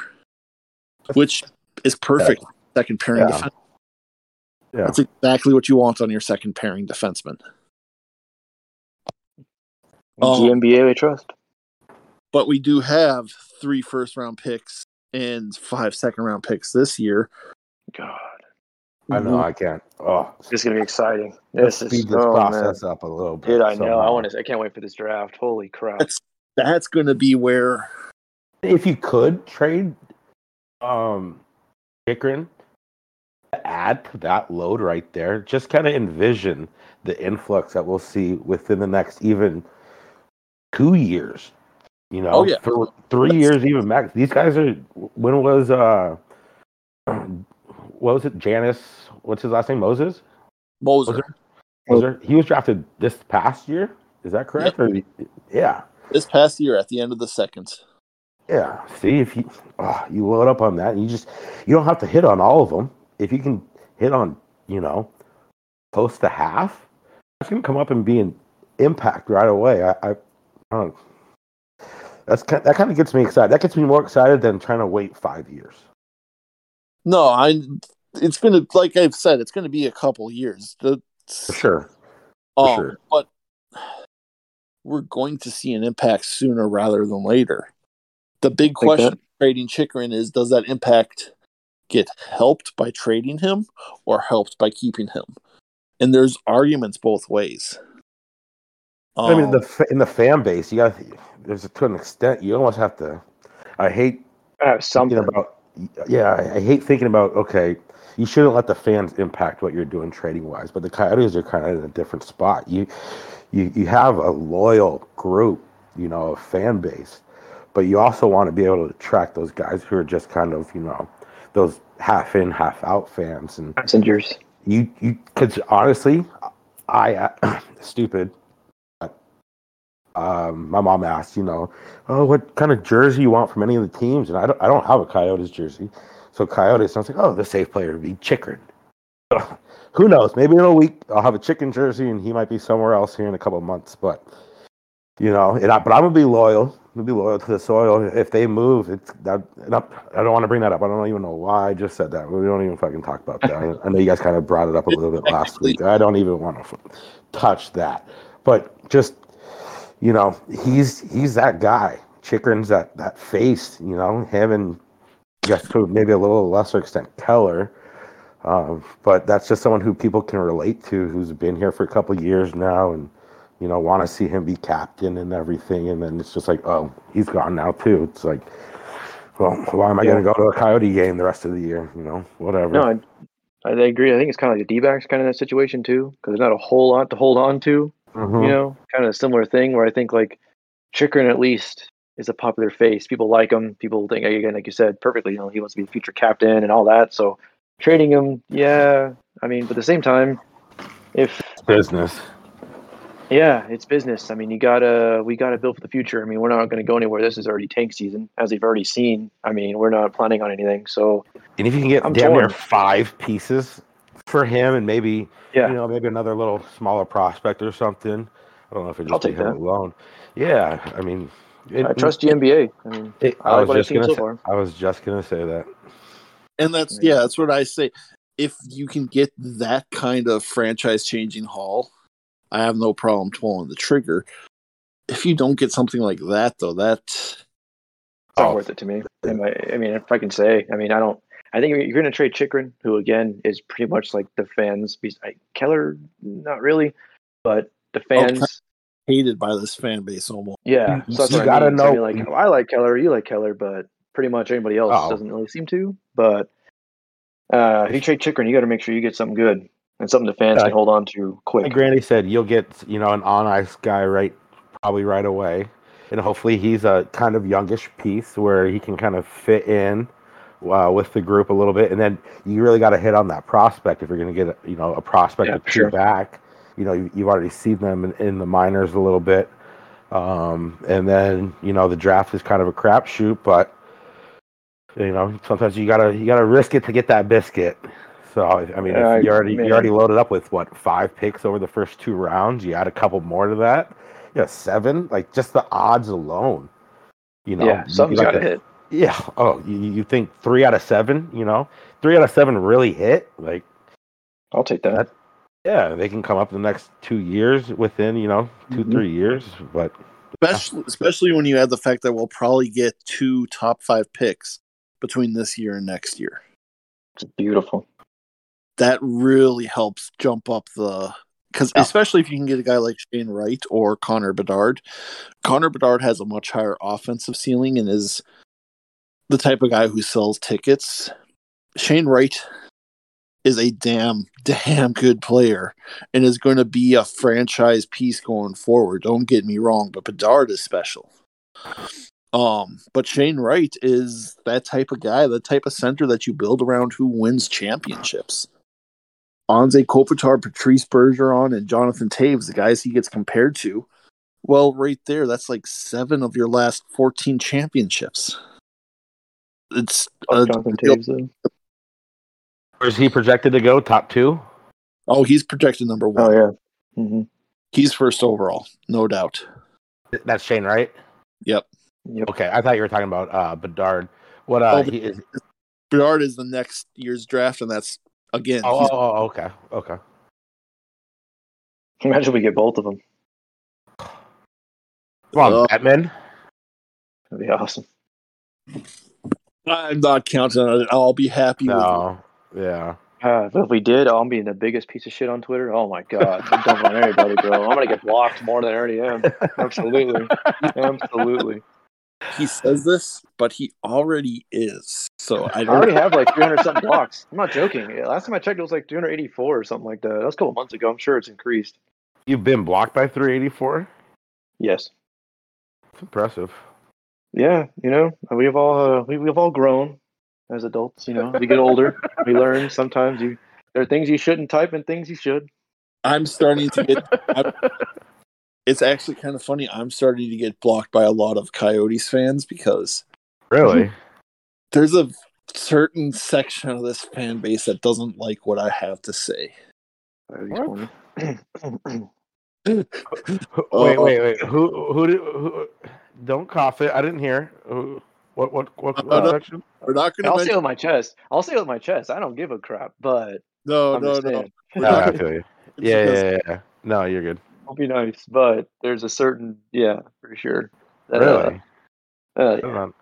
which is perfect. Yeah. Second pairing yeah. defense. Yeah. That's exactly what you want on your second pairing defenseman. GMBA um, we trust. But we do have three first round picks and five second round picks this year. God. I know mm-hmm. I can't. Oh, it's gonna be exciting. This Let's is speed this oh, process man. up a little bit. Dude, I know. I want to. I can't wait for this draft. Holy crap! That's that's gonna be where. If you could trade, um, Chychrun, add to that load right there. Just kind of envision the influx that we'll see within the next even two years. You know, oh, yeah. for three years even max. These guys are. When was uh what was it? Janis, what's his last name? Moses. Moser. Moser. He was drafted this past year. Is that correct? Yep. Or, yeah. This past year, at the end of the second. Yeah. See if you oh, you load up on that, you just you don't have to hit on all of them. If you can hit on, you know, close to half, that's gonna come up and be an impact right away. I, I, I don't. That's that kind of gets me excited. That gets me more excited than trying to wait five years. No, I. It's gonna, like I've said, it's gonna be a couple years. For sure. Um, sure. But we're going to see an impact sooner rather than later. The big Like question that. trading Chychrun is does that impact get helped by trading him or helped by keeping him? And there's arguments both ways. I mean, Um, the in the fan base, you got there's to an extent you almost have to. I hate Have something. about. Yeah, I, I hate thinking about. Okay, you shouldn't let the fans impact what you're doing trading wise, but the Coyotes are kind of in a different spot. You, you, you have a loyal group, you know, a fan base, but you also want to be able to attract those guys who are just kind of, you know, those half in, half out fans, and Passengers. you you because honestly i uh, stupid um my mom asked you know oh what kind of jersey you want from any of the teams? And i don't i don't have a coyotes jersey. So coyotes I was like oh the safe player would be chicken who knows maybe in a week i'll have a chicken jersey and he might be somewhere else here in a couple of months but you know I, but i'm gonna be loyal I'm gonna be loyal to the soil. If they move, it's that. I don't want to bring that up. I don't even know why I just said that. We don't even fucking talk about that. I- know you guys kind of brought it up a little bit last week. I don't even want to touch that. But just you know, he's he's that guy. Chychrun's that that face. You know, him and yes, to maybe a little lesser extent Keller. Um, but that's just someone who people can relate to, who's been here for a couple of years now, and you know, want to see him be captain and everything. And then it's just like, oh, he's gone now too. It's like, well, why am I Yeah. going to go to a Coyote game the rest of the year? You know, whatever. No, I, I agree. I think it's kind of like the D-backs kind of that situation too, because there's not a whole lot to hold on to. Mhm. You know, kind of a similar thing where I think like Chychrun at least is a popular face. People like him. People think again, like you said, perfectly. You know, he wants to be the future captain and all that. So trading him, yeah. I mean, but at the same time, if It's business. yeah, it's business. I mean, you gotta we gotta build for the future. I mean, we're not going to go anywhere. This is already tank season, as you've already seen. I mean, we're not planning on anything. So And if you can get I'm damn near five pieces for him and maybe, yeah, you know, maybe another little smaller prospect or something. I don't know if it I'll just take him that. alone. Yeah, I mean, it, I trust GMBA. I mean, it- I like was what I've just seen gonna so say, far. I was just gonna say that. And that's Yeah. yeah, that's what I say. If you can get that kind of franchise changing haul, I have no problem pulling the trigger. If you don't get something like that though, that It's not Oh. worth it to me. I, I mean, if I can say, I mean, I don't. I think you're going to trade Chychrun, who again is pretty much like the fans. bes- I- Keller, not really, but the oh, fans. hated by this fan base almost. yeah, You- so that's you gotta I mean. So I know- mean, like, oh, I like Keller, you like Keller, but pretty much anybody else Oh. doesn't really seem to. But uh, if you trade Chychrun, you got to make sure you get something good and something the fans Yeah. can hold on to quick. Like Granny said, you'll get you know an on ice guy right probably right away, and hopefully he's a kind of youngish piece where he can kind of fit in uh, with the group a little bit, and then you really got to hit on that prospect if you're going to get you know a prospect Yeah, sure. back. You know you, you've already seen them in, in the minors a little bit, um, and then you know the draft is kind of a crapshoot, but you know sometimes you gotta you gotta risk it to get that biscuit. So I mean, Yeah, if you already man. you already loaded up with what five picks over the first two rounds, you add a couple more to that, yeah, seven. Like just the odds alone, you know, yeah, you- something's you gotta to- hit. Yeah. Oh, you, you think three out of seven? You know, three out of seven really hit. Like, I'll take that. That- yeah, they can come up in the next two years within you know 2 Mhm. three years. But Especially especially when you add the fact that we'll probably get two top five picks between this year and next year. It's beautiful. That really helps jump up the because Yeah. especially if you can get a guy like Shane Wright or Connor Bedard. Connor Bedard has a much higher offensive ceiling and is the type of guy who sells tickets. Shane Wright is a damn damn good player and is going to be a franchise piece going forward. Don't get me wrong, but Bedard is special. Um, but Shane Wright is that type of guy, the type of center that you build around who wins championships. Anze Kopitar, Patrice Bergeron, and Jonathan Toews, the guys he gets compared to. Well, right there, that's like seven of your last 14 championships. It's Fuck uh, Jonathan Toews, though. where's he projected to go? Top two? oh, he's projected number one. Oh yeah. hmm He's first overall, no doubt. That's Shane, right? Yep. Yep. Okay, I thought you were talking about uh, Bedard. What uh, Oh, he is? Bedard is the next year's draft, and that's again. Oh, oh, oh, okay, okay. Imagine we get both of them. Come on, Uh, Batman. That'd be awesome. I'm not counting on it. I'll be happy with. No. Yeah. Uh, but if we did, I'm being the biggest piece of shit on Twitter. Oh my god, I'm dumping on everybody, bro. I'm gonna get blocked more than I already am. Absolutely, absolutely. He says this, but he already is. So I I don't. already have like 300 something blocks. I'm not joking. Yeah, Last time I checked, it was like 384 or something like that. That was a couple months ago. I'm sure it's increased. You've been blocked by 384? Yes. It's impressive. Yeah, you know, we've all uh, we, we've all grown as adults. You know, we get older, we learn. Sometimes you there are things you shouldn't type and things you should. I'm starting to get. I'm- it's actually kind of funny. I'm starting to get blocked by a lot of Coyotes fans because Really? there's a certain section of this fan base that doesn't like what I have to say. Wait, wait, wait. Who, who, did, who? Don't cough it. I didn't hear. Who, what, what, what, Uh, what no. section? We're not going I'll to say it mention. with my chest. I'll say it with my chest. I don't give a crap, but No, I'm no, no. No, not I feel you. Yeah, yeah, yeah, yeah. No, you're good. I'll be nice. But there's a certain yeah, for sure. that, Really? Uh, uh, I don't know.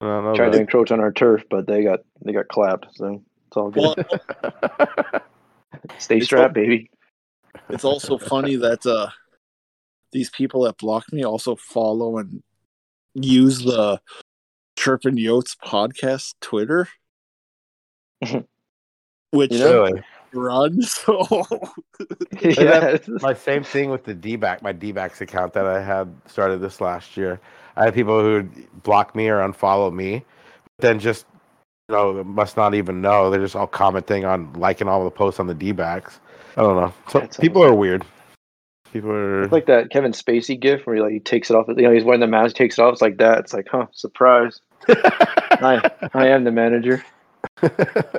I don't know tried to encroach on our turf, but they got they got clapped. So it's all good. Well, Stay it's strapped, baby. it's also funny that uh, these people that block me also follow and use the Chirpin Yotes podcast Twitter, which You know? really? Run. So yeah. my same thing with the D-back, my D-backs account that I had started this last year. I had people who would block me or unfollow me, but then just you know must not even know. They're just all commenting on liking all the posts on the D-backs. I don't know. So people are weird. People are It's like that Kevin Spacey gif where he like he takes it off. You know, he's wearing the mask, takes it off. It's like that. It's like, huh, surprise. I I am the manager.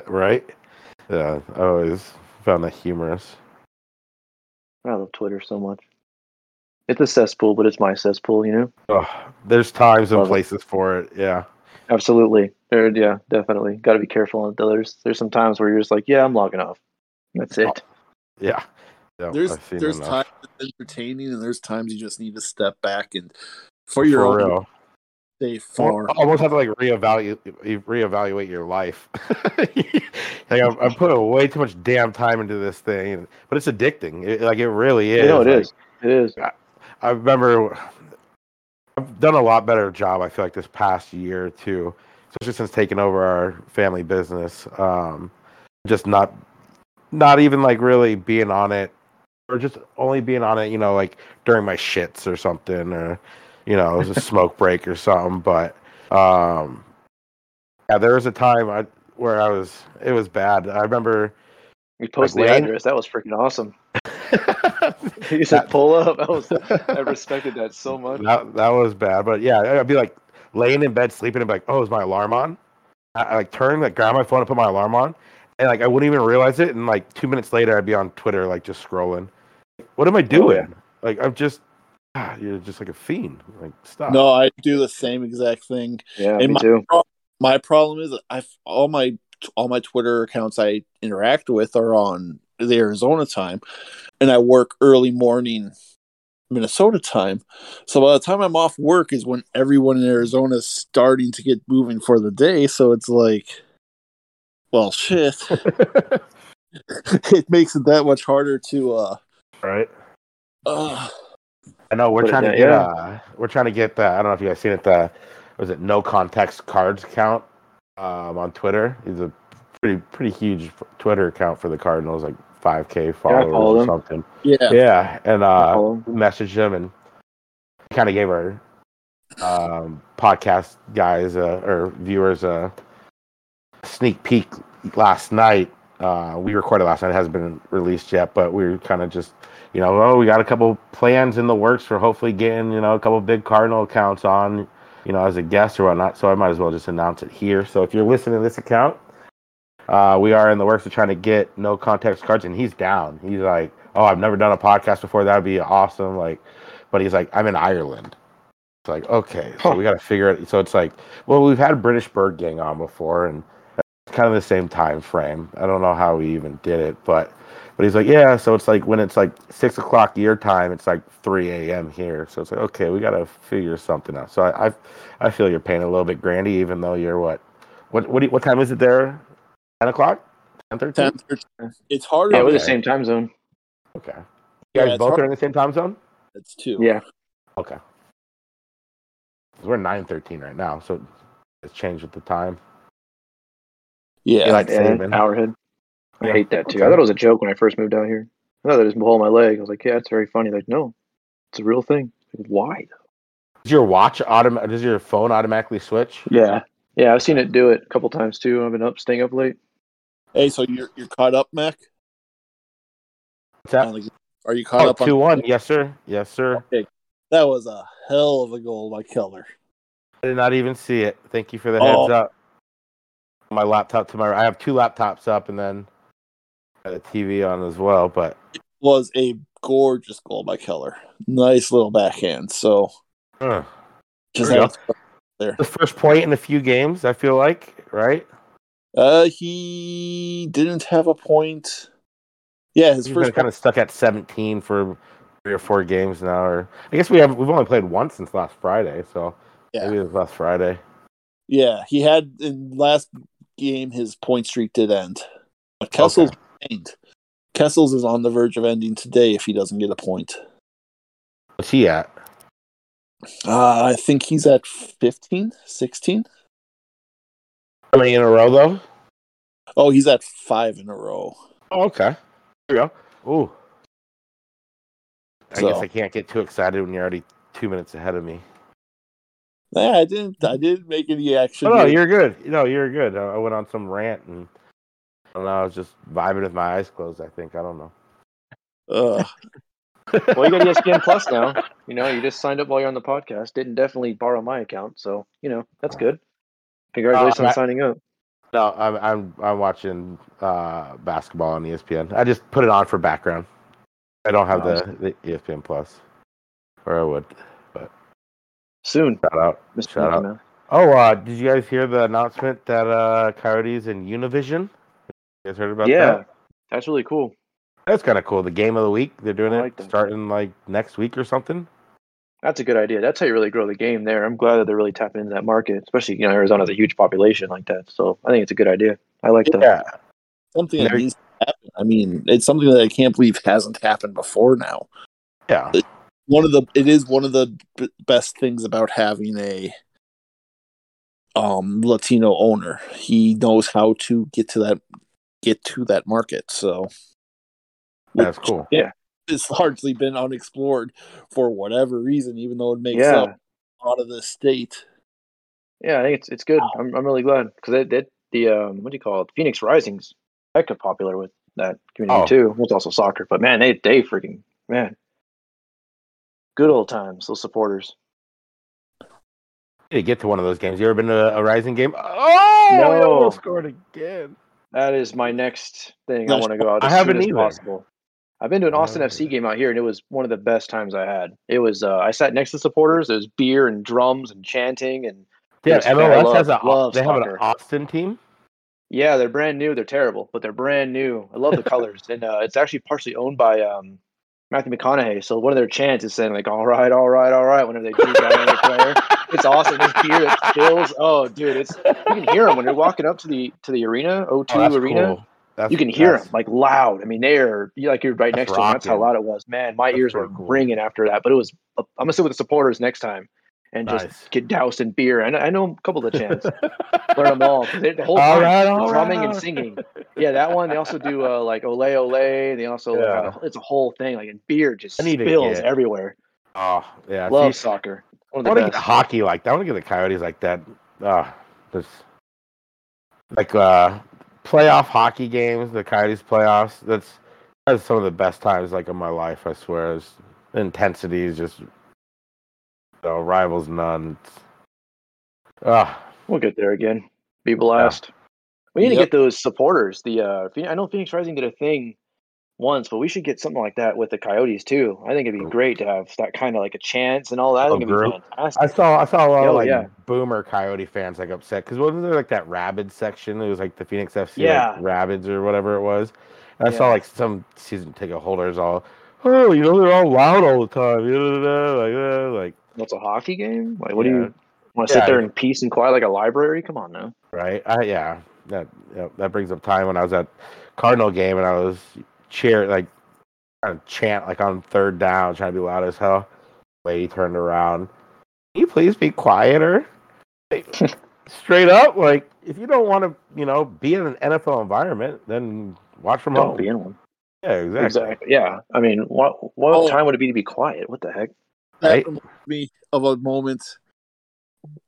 right? Yeah, I always found that humorous. I love Twitter so much. It's a cesspool, but it's my cesspool. You know. Oh, there's times and Love it. places for it. Yeah. Absolutely. There, yeah, definitely. Got to be careful. There's there's some times where you're just like, yeah, I'm logging off. That's it. Yeah. Yeah, there's there's enough. times it's entertaining and there's times you just need to step back and for your for own real. stay Or far. almost have to like reevaluate reevaluate your life. like I'm, I'm putting way too much damn time into this thing, but it's addicting. It, like it really is. You know, it Like, is. It is. I remember I've done a lot better job. I feel like this past year or two, especially since taking over our family business. Um, just not, not even like really being on it, or just only being on it. You know, like during my shits or something, or you know, it was a smoke break or something. But um, yeah, there was a time I where I was. It was bad. I remember. You posted Like the address. That was freaking awesome. You said pull up. That was. I respected that so much. That that was bad, but yeah, I'd be like laying in bed sleeping and be like, "Oh, is my alarm on?" I, I like turn, like grab my phone and put my alarm on, and like I wouldn't even realize it. And like two minutes later, I'd be on Twitter, like just scrolling. What am I doing? Like I'm just, ah, you're just like a fiend. Like stop. No, I do the same exact thing. Yeah, And me my- too. My problem is I all my all my Twitter accounts I interact with are on the Arizona time, and I work early morning Minnesota time. So by the time I'm off work is when everyone in Arizona is starting to get moving for the day. So it's like, well, shit. it makes it that much harder to. uh right. uh I know we're trying to get. yeah. Uh, we're trying to get the. I don't know if you guys seen it. The was it no context cards account um, on Twitter. He's a pretty pretty huge Twitter account for the Cardinals, like 5k followers follow or them. something. Yeah. Yeah, and uh, follow him. messaged him and kind of gave our um, podcast guys uh, or viewers a sneak peek last night. Uh, we recorded last night; it hasn't been released yet, but we were kind of just, you know, oh, we got a couple plans in the works for hopefully getting, you know, a couple big Cardinal accounts on, you know, as a guest or whatnot. So I might as well just announce it here. So if you're listening to this account, uh, we are in the works of trying to get no context cards, and he's down. He's like, "Oh, I've never done a podcast before. That'd be awesome." Like, but he's like, "I'm in Ireland." It's like, okay, so Huh. we got to figure it. So it's like, well, we've had British Bird Gang on before, and kind of the same time frame. I don't know how we even did it, but But he's like, yeah. So it's like when it's like six o'clock your time, it's like three a.m. here. So it's like, okay, we gotta figure something out. So I, I, I feel your pain a little bit, Grandy, even though you're what, what, what, do you, what time is it there? Ten o'clock, ten thirteen. 10, It's harder. Yeah, we're the same time zone. Okay. You guys it's both hard- are in the same time zone. It's two. Yeah. Okay. We're nine thirteen right now, so it's changed with the time. Yeah. You like Yeah, saving? hour ahead. I Yeah, hate that too. okay. I thought it was a joke when I first moved out here. I thought that was pulling my leg. I was like, yeah, it's very funny. Like, no, it's a real thing. Like, Why? Does your watch autom- Does your phone automatically switch? Yeah. Yeah, I've seen it do it a couple times too. I've been up, staying up late. Hey, so you're you're caught up, Mac? What's that? On Are you caught Oh, up on two one. Yes, sir. Yes, sir. That was a hell of a goal by Keller. I did not even see it. Thank you for the oh. heads Oh. up. My laptop to my I have two laptops up and then a TV on as well. But it Was a gorgeous goal by Keller. Nice little backhand. So just There there. the first point in a few games, I feel like, right? Uh, he didn't have a point. Yeah, his He's first kind of stuck at 17 for three or four games now. Or I guess we have we've only played once since last Friday, so Yeah. maybe it was last Friday. Yeah, he had in last game his point streak did end. But Kessel's Kessels is on the verge of ending today if he doesn't get a point. What's he at? Uh, I think he's at 15, 16. How many in a row though? Oh, he's at five in a row. Oh, okay. There you go. Ooh. I guess I can't get too excited when you're already two minutes ahead of me. Yeah, I didn't. I didn't make any action. Oh, no, you're good. No, you're good. I went on some rant and I don't know. I was just vibing with my eyes closed. I think I don't know. Ugh. Well, you got ESPN Plus now. You know, you just signed up while you're on the podcast. Didn't definitely borrow my account, so you know that's good. Congratulations Uh, on I- signing up. No, I'm I'm I'm watching uh, basketball on ESPN. I just put it on for background. I don't have the, the E ESPN Plus, or I would. But soon, Shout out. Mr. Shout Mickey out. Mouse. Oh, uh, did you guys hear the announcement that uh, Coyotes and Univision? You guys heard about Yeah, that? that's really cool. That's kind of cool. The game of the week. They're doing I it like starting like next week or something. That's a good idea. That's how you really grow the game there. I'm glad that they're really tapping into that market, especially you know Arizona's a huge population like that. So I think it's a good idea. I like that. Yeah. something that needs to happen. I mean, it's something that I can't believe hasn't happened before now. Yeah. One of the it is one of the b- best things about having a um Latino owner. He knows how to get to that get to that market. So That's which cool. It's largely been unexplored for whatever reason, even though it makes Yeah. up a lot of the state. Yeah, I think it's it's good. I'm I'm really glad because it, it the um what do you call it? Phoenix Rising's hecka popular with that community Oh. too. Well, It's also soccer, but man, they they freaking man, good old times. Those supporters. You get to one of those games. You ever been to a Rising game? Oh, we No. almost scored again. That is my next thing. I want to go out I haven't either. possible. I've been to an Austin Oh. FC game out here, and it was one of the best times I had. It was uh, I sat next to supporters. There was beer and drums and chanting, and Yeah, MLS love- has a love they have an soccer. Austin team. Yeah, they're brand new. They're terrible, but they're brand new. I love the colors, and uh, it's actually partially owned by um, Matthew McConaughey. So one of their chants is saying like "All right, all right, all right" whenever they do that player. It's awesome. This beer that spills. Oh, dude, it's you can hear them when you're walking up to the to the arena, O2 Oh, arena. cool. You can hear them like loud. I mean, they are you like you're right next to them. That's how loud it was. Man, my That's ears were cool. ringing after that. But it was. I'm gonna sit with the supporters next time and just Nice. get doused in beer. I know, I know a couple of the chants. Learn them all. they- The whole All time, right, all drumming right. and singing. Yeah, that one. They also do uh, like ole ole. They also Yeah. uh, it's a whole thing. Like and beer just spills everywhere. Oh yeah. Love soccer. I want to get hockey like that. I want to get the Coyotes like that. Ah, this like uh playoff hockey games, the Coyotes playoffs. That's that's some of the best times like of my life. I swear. It's, the intensity is just you know, rivals none. Ah, We'll get there again. Be blessed. We need to get those supporters. The uh, I know Phoenix Rising did a thing once, but we should get something like that with the Coyotes too. I think it'd be great to have that kind of like a chance and all that. I A think it'd be group? fantastic. I saw I saw a lot Oh, of like yeah. boomer Coyote fans like upset because wasn't there like that Rabid section? It was like the Phoenix FC Yeah. like, Rabids or whatever it was, And I saw like some season ticket holders all, oh, you know, they're all loud all the time. You know, like, uh, like, What's a hockey game? Like, what do you want to sit there in peace and quiet like a library? Come on now. right? I, yeah, that yeah, that brings up time when I was at Cardinal game and I was cheer like trying to chant like on third down, trying to be loud as hell. Lady turned around. Can you please be quieter? Straight up, like if you don't want to, you know, be in an NFL environment, then watch from Don't home. be in one. Yeah, exactly. Exactly. Yeah. I mean, what what Oh. time would it be to be quiet? What the heck? That Right. reminds me of a moment.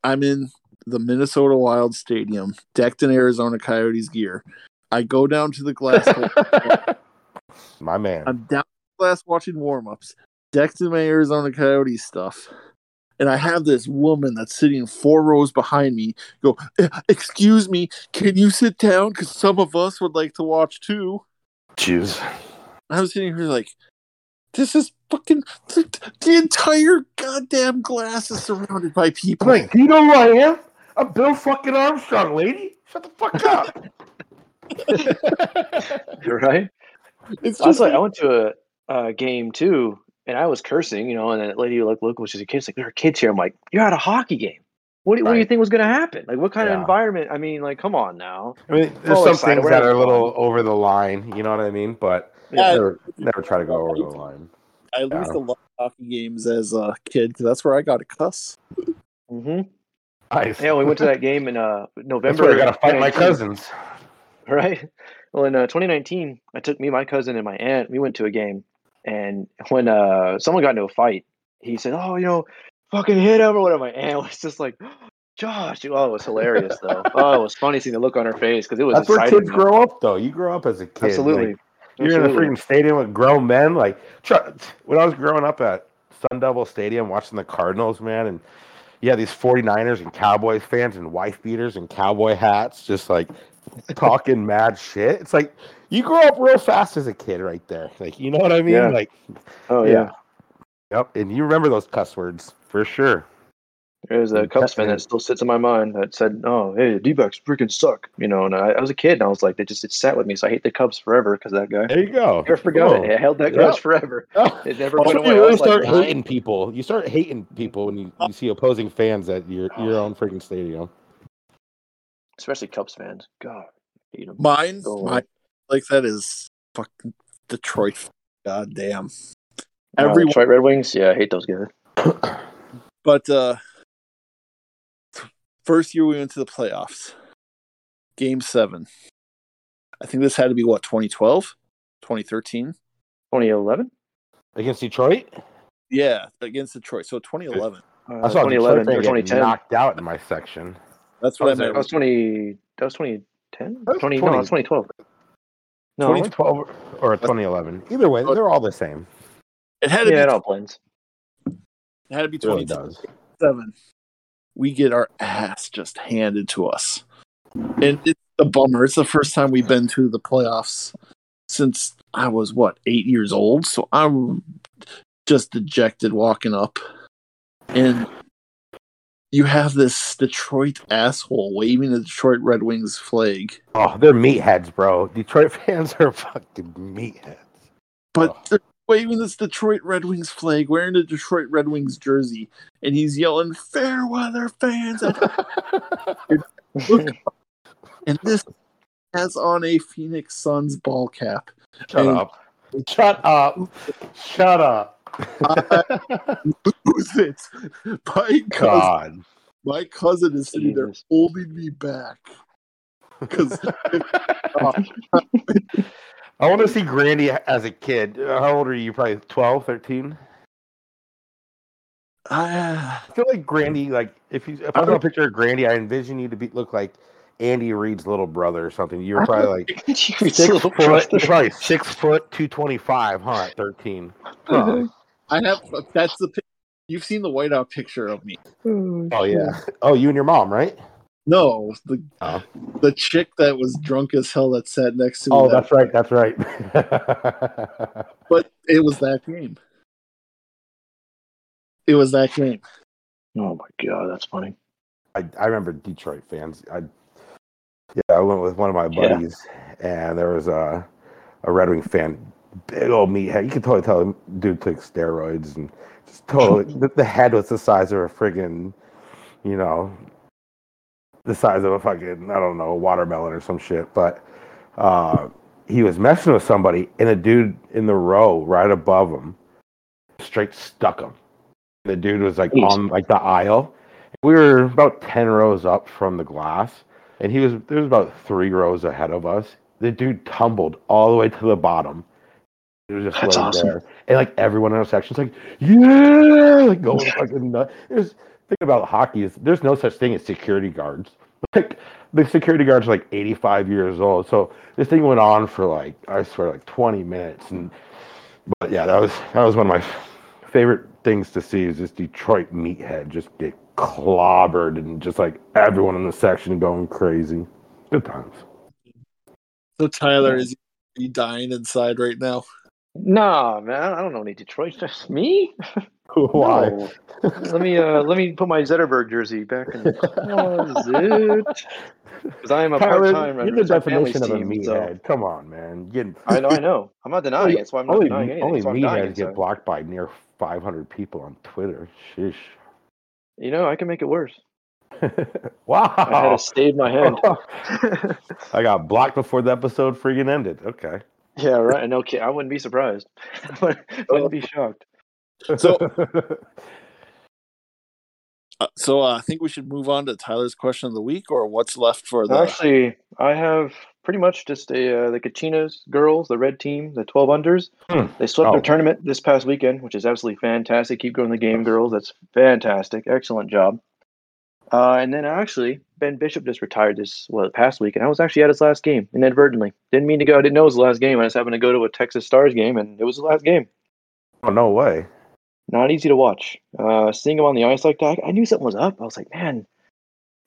I'm in the Minnesota Wild Stadium, decked in Arizona Coyotes gear. I go down to the glass. hole. My man. I'm down to the glass watching warm-ups, decked in my Arizona Coyotes stuff. And I have this woman that's sitting four rows behind me go, "Eh, Excuse me, can you sit down? Because some of us would like to watch too. Jeez. I was sitting here like, this is fucking the, the entire goddamn glass is surrounded by people. I'm like, do you know who I am? I'm Bill fucking Armstrong, lady. Shut the fuck up. You're right. It's I was just like, I went to a, a game too, and I was cursing, you know, and that lady like local, she's a kid. She's like, there are kids here. I'm like, you're at a hockey game. What do, what do you think was going to happen? Like, what kind of environment? I mean, like, come on now. I mean, there's some excited. things We're that are a having little over the line. You know what I mean? But Yeah. never, never try to go over the line. I used Yeah. to love hockey games as a kid because that's where I got a cuss. Mm-hmm. Nice. Yeah, we went to that game in uh That's November. where I gotta fight my cousins. Right. Well, in uh, 2019, I took me, my cousin, and my aunt. We went to a game, and when uh someone got into a fight, he said, "Oh, you know, fucking hit him or whatever." My aunt was just like, "Josh," oh, it was hilarious though. oh, it was funny seeing the look on her face because it was That's where kids grow up, though. You grow up as a kid. Absolutely. Like, you're in Absolutely. a freaking stadium with grown men. Like when I was growing up at Sun Devil Stadium watching the Cardinals, man, and yeah, these 49ers and Cowboys fans and wife beaters and cowboy hats, just like talking mad shit. It's like you grow up real fast as a kid, right there. Like you know what I mean? Yeah. Like Oh yeah. yeah. Yep. And you remember those cuss words for sure. There's a Cubs fan that still sits in my mind that said, "Oh, hey, D-backs freaking suck," you know. And I, I was a kid, and I was like, "They just it sat with me." So I hate the Cubs forever because that guy. There you go. Never forgot it. I held that Yeah. grudge forever. Oh. It never went away. you really was like, start hating people. You start hating people when you, you see opposing fans at your your own freaking stadium. Especially Cubs fans. God, I hate 'em. Mine, Go away. mine like that is fucking Detroit. God damn. Uh, Everyone, Detroit Red Wings. Yeah, I hate those guys. but uh, first year we went to the playoffs, game seven. I think this had to be what 2012, 2013. 2011. Against Detroit, Yeah, against Detroit. So 2011. Uh, I saw 2011 Detroit or 2010. knocked out in my section. That's what oh, I was meant. That was 20. That was 2010. That was 20. 20. No, it's 2012. No, 2012 or 2011. Either way, they're all the same. It had to yeah, it be. all blends. It had to be It really 2027. We get our ass just handed to us, and it's a bummer. It's the first time we've been to the playoffs since I was what eight years old. So I'm just dejected walking up, and you have this Detroit asshole waving the Detroit Red Wings flag, Oh, they're meatheads, bro. Detroit fans are fucking meatheads. but Oh. they're waving this Detroit Red Wings flag, wearing a Detroit Red Wings jersey, and he's yelling "Fair weather fans!" And, and this has on a Phoenix Suns ball cap. Shut And- up. Shut up. Shut up. Who's it? My cousin, God. my cousin is sitting there holding me back because I want to see Grandy as a kid. Uh, How old are you? Probably 12, 13? I, I feel like Grandy, like if you if I saw a picture of Grandy, I envision you to be look like Andy Reid's little brother or something. You were probably like six foot, brother. you're probably six foot two twenty five, huh? At thirteen. Huh. I have that's the you've seen the whiteout picture of me. Hmm. Oh yeah. Oh, you and your mom, right? No, the Oh. the chick that was drunk as hell that sat next to me. Oh, that- that's right. That's right. but it was that game. It was that game. Oh my god, that's funny. I, I remember Detroit fans. I yeah, I went with one of my Yeah. buddies, and there was a a Red Wing fan, big old meathead. You could totally tell the dude took steroids and just totally the, the head was the size of a friggin', you know, the size of a fucking I don't know watermelon or some shit. But uh, he was messing with somebody, and a dude in the row right above him straight stuck him. The dude was like Jeez. on like the aisle. We were about ten rows up from the glass, and he was there was about three rows ahead of us. The dude tumbled all the way to the bottom. He was just That's awesome. there, and like everyone in our section's like, yeah, like going fucking nuts. There's thing about hockey is there's no such thing as security guards. Like the security guards are like 85 years old, so this thing went on for like I swear like 20 minutes, and but yeah, that was that was one of my favorite things to see is this Detroit meathead just get clobbered and just like everyone in the section going crazy. Good times. So Tyler is he dying inside right now? Nah, man, I don't know any Detroit. Just me? Why? No. let me uh let me put my Zetterberg jersey back in the. Because I am a part-time you're the definition of a meathead. Come on, man. Getting, I know, I know. I'm not denying it. That's why I'm not only denying anything. only That's dying meatheads get inside. blocked by near 500 people on Twitter. Sheesh. You know, I can make it worse. wow. I had to stave my hand. I got blocked before the episode freaking ended. Okay. Yeah, right. No kid. I wouldn't be surprised. I wouldn't be shocked. So- Uh, so uh, I think we should move on to Tyler's question of the week, or what's left for the. Actually, I have pretty much just a uh, the Kachinas girls, the red team, the 12 unders. Hmm. They swept Oh. their tournament this past weekend, which is absolutely fantastic. Keep growing the game, girls. That's fantastic. Excellent job. Uh, and then actually, Ben Bishop just retired this well past week, and I was actually at his last game inadvertently. Didn't mean to go. I didn't know it was the last game. I just happened to go to a Texas Stars game, and it was the last game. oh no way. Not easy to watch. Uh, seeing him on the ice like that, I knew something was up. I was like, man,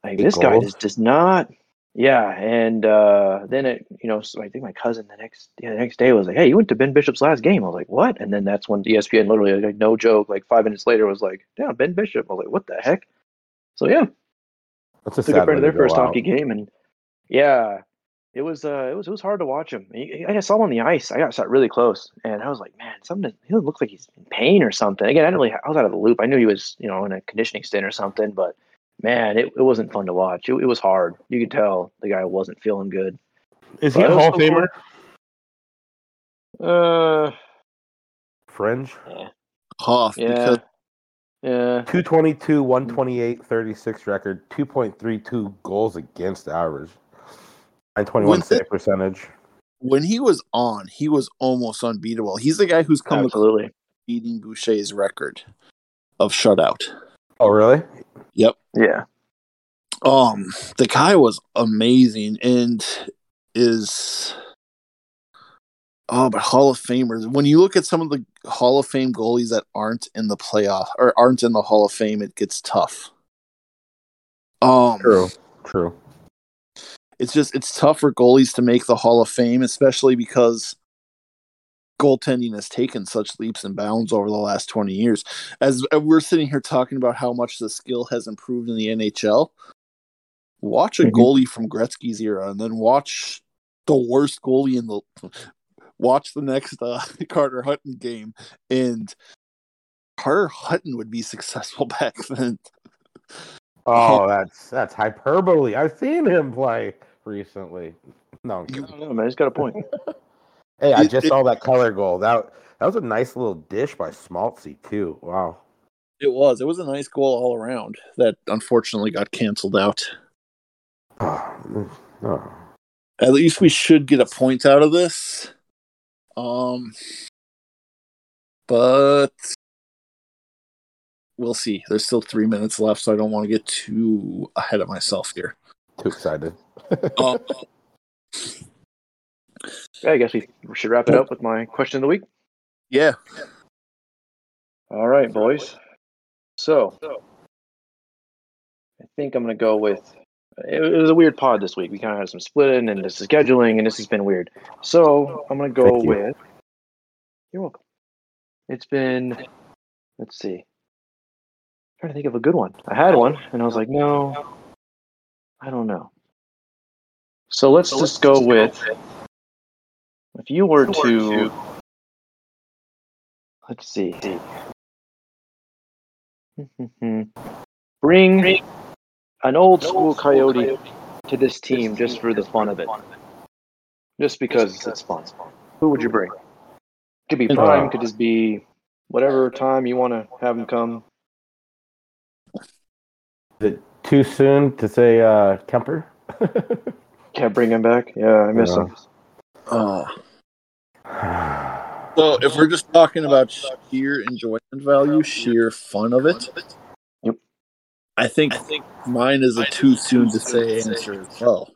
like this guy just does not. Yeah, and uh, then it, you know, so I think my cousin the next, yeah, the next day was like, "Hey, you went to Ben Bishop's last game." I was like, "What?" And then that's when ESPN literally, like, no joke, like five minutes later, was like, "Yeah, Ben Bishop." I was like, "What the heck?" So yeah, That's a took sad a friend of to their go first out. hockey game, and yeah, it was uh, it was it was hard to watch him. He- I saw him on the ice. I got shot really close, and I was like, man, something. He looks like he's in pain or something. Again, I didn't really. I was out of the loop. I knew he was, you know, in a conditioning stint or something, but man, it, it wasn't fun to watch. It, it was hard. You could tell the guy wasn't feeling good. Is he a it was Hall of so Famer? Uh, Fringe? Hoff yeah, because yeah. 222, 128, 36 record, 2.32 goals against average, 921 When the- save percentage. when he was on, he was almost unbeatable. He's the guy who's come to Absolutely. beating Boucher's record of shutout. Oh, really? Yep. Yeah. Um, the guy was amazing and is oh, but Hall of Famers. When you look at some of the Hall of Fame goalies that aren't in the playoff or aren't in the Hall of Fame, it gets tough. Um, True. True. it's just it's tough for goalies to make the Hall of Fame, especially because goaltending has taken such leaps and bounds over the last 20 years. As we're sitting here talking about how much the skill has improved in the NHL, watch a Mhm. goalie from Gretzky's era and then watch the worst goalie in the watch the next uh, Carter Hutton game and Carter Hutton would be successful back then. Oh, that's that's hyperbole. I've seen him play recently. No, I'm I don't know, man. He's got a point. hey, I just it- saw that Keller goal. That that was a nice little dish by Schmaltzy too. Wow. It was. It was a nice goal all around that unfortunately got canceled out. Oh, oh. At least we should get a point out of this. Um, but we'll see. There's still three minutes left, so I don't want to get too ahead of myself here. Too excited. Um, Yeah, I guess we should wrap it up with my question of the week. yeah, All right, boys. So, I think I'm going to go with. It it was a weird pod this week. We kind of had some splitting and this is scheduling, and this has been weird. So, I'm going to go you. with. You're welcome. It's been. Let's see. trying to think of a good one. I had one, and I was like, no, I don't know. So let's just go with. If you were to, let's see, bring an old school coyote to this team just for the fun of it, just because it's fun, who would you bring? Could be prime, could just be whatever time you want to have him come. Is it too soon to say uh, Kemper? Can't bring him back. Yeah, I miss Yeah. him. Oh. So if we're just talking about sheer enjoyment value, sheer fun of it, Yep. I think I think mine is a too soon to say answer as well.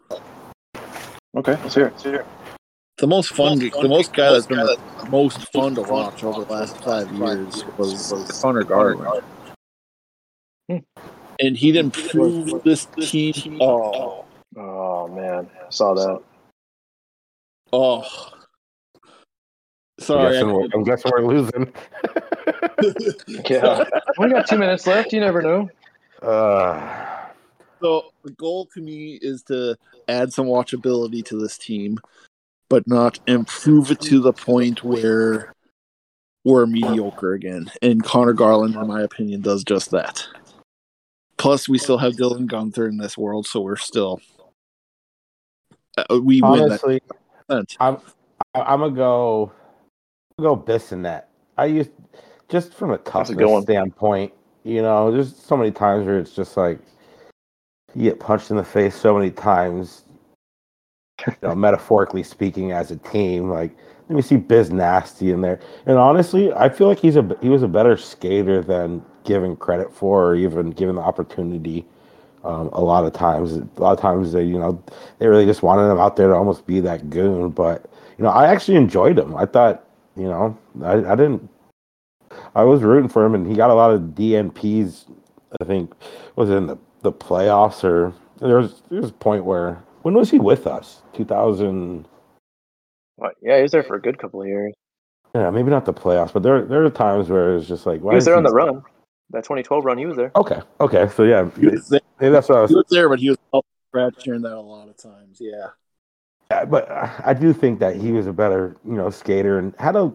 Okay, let's hear it. Let's hear it. The most fun, the most guy that's been the most fun to watch over the last five years was Conor Garland, Hmm. and he didn't prove this team. Oh, Oh man, I saw that. oh. I'm, Sorry, guessing we're, I, I'm guessing we're losing. Yeah, we got two minutes left. You never know. Uh, So the goal to me is to add some watchability to this team, but not improve it to the point where we're mediocre again. And Conor Garland, in my opinion, does just that. Plus, we still have Dylan Guenther in this world, so we're still uh, we win that. honestly, percent. I'm I- I'm gonna go go Bissonnette. I used just from a That's a toughness one. standpoint. You know, there's so many times where it's just like you get punched in the face so many times. You know, metaphorically speaking, as a team, like let me see Biz Nasty in there. And honestly, I feel like he's a he was a better skater than given credit for, or even given the opportunity. Um, a lot of times, a lot of times they, you know, they really just wanted him out there to almost be that goon. But you know, I actually enjoyed him. I thought, you know, I, I didn't. I was rooting for him, and he got a lot of DNPs. I think was it in the the playoffs or there was there was a point where when was he with us? Two thousand. What? Yeah, he was there for a good couple of years. Yeah, maybe not the playoffs, but there there are times where it's just like why He was there on the run. That 2012 run, he was there. Okay, okay, so yeah, He was there, maybe that's what I was he was there, but he was up scratch hearing that a lot of times. Yeah. Yeah, but I I do think that he was a better, you know, skater and had a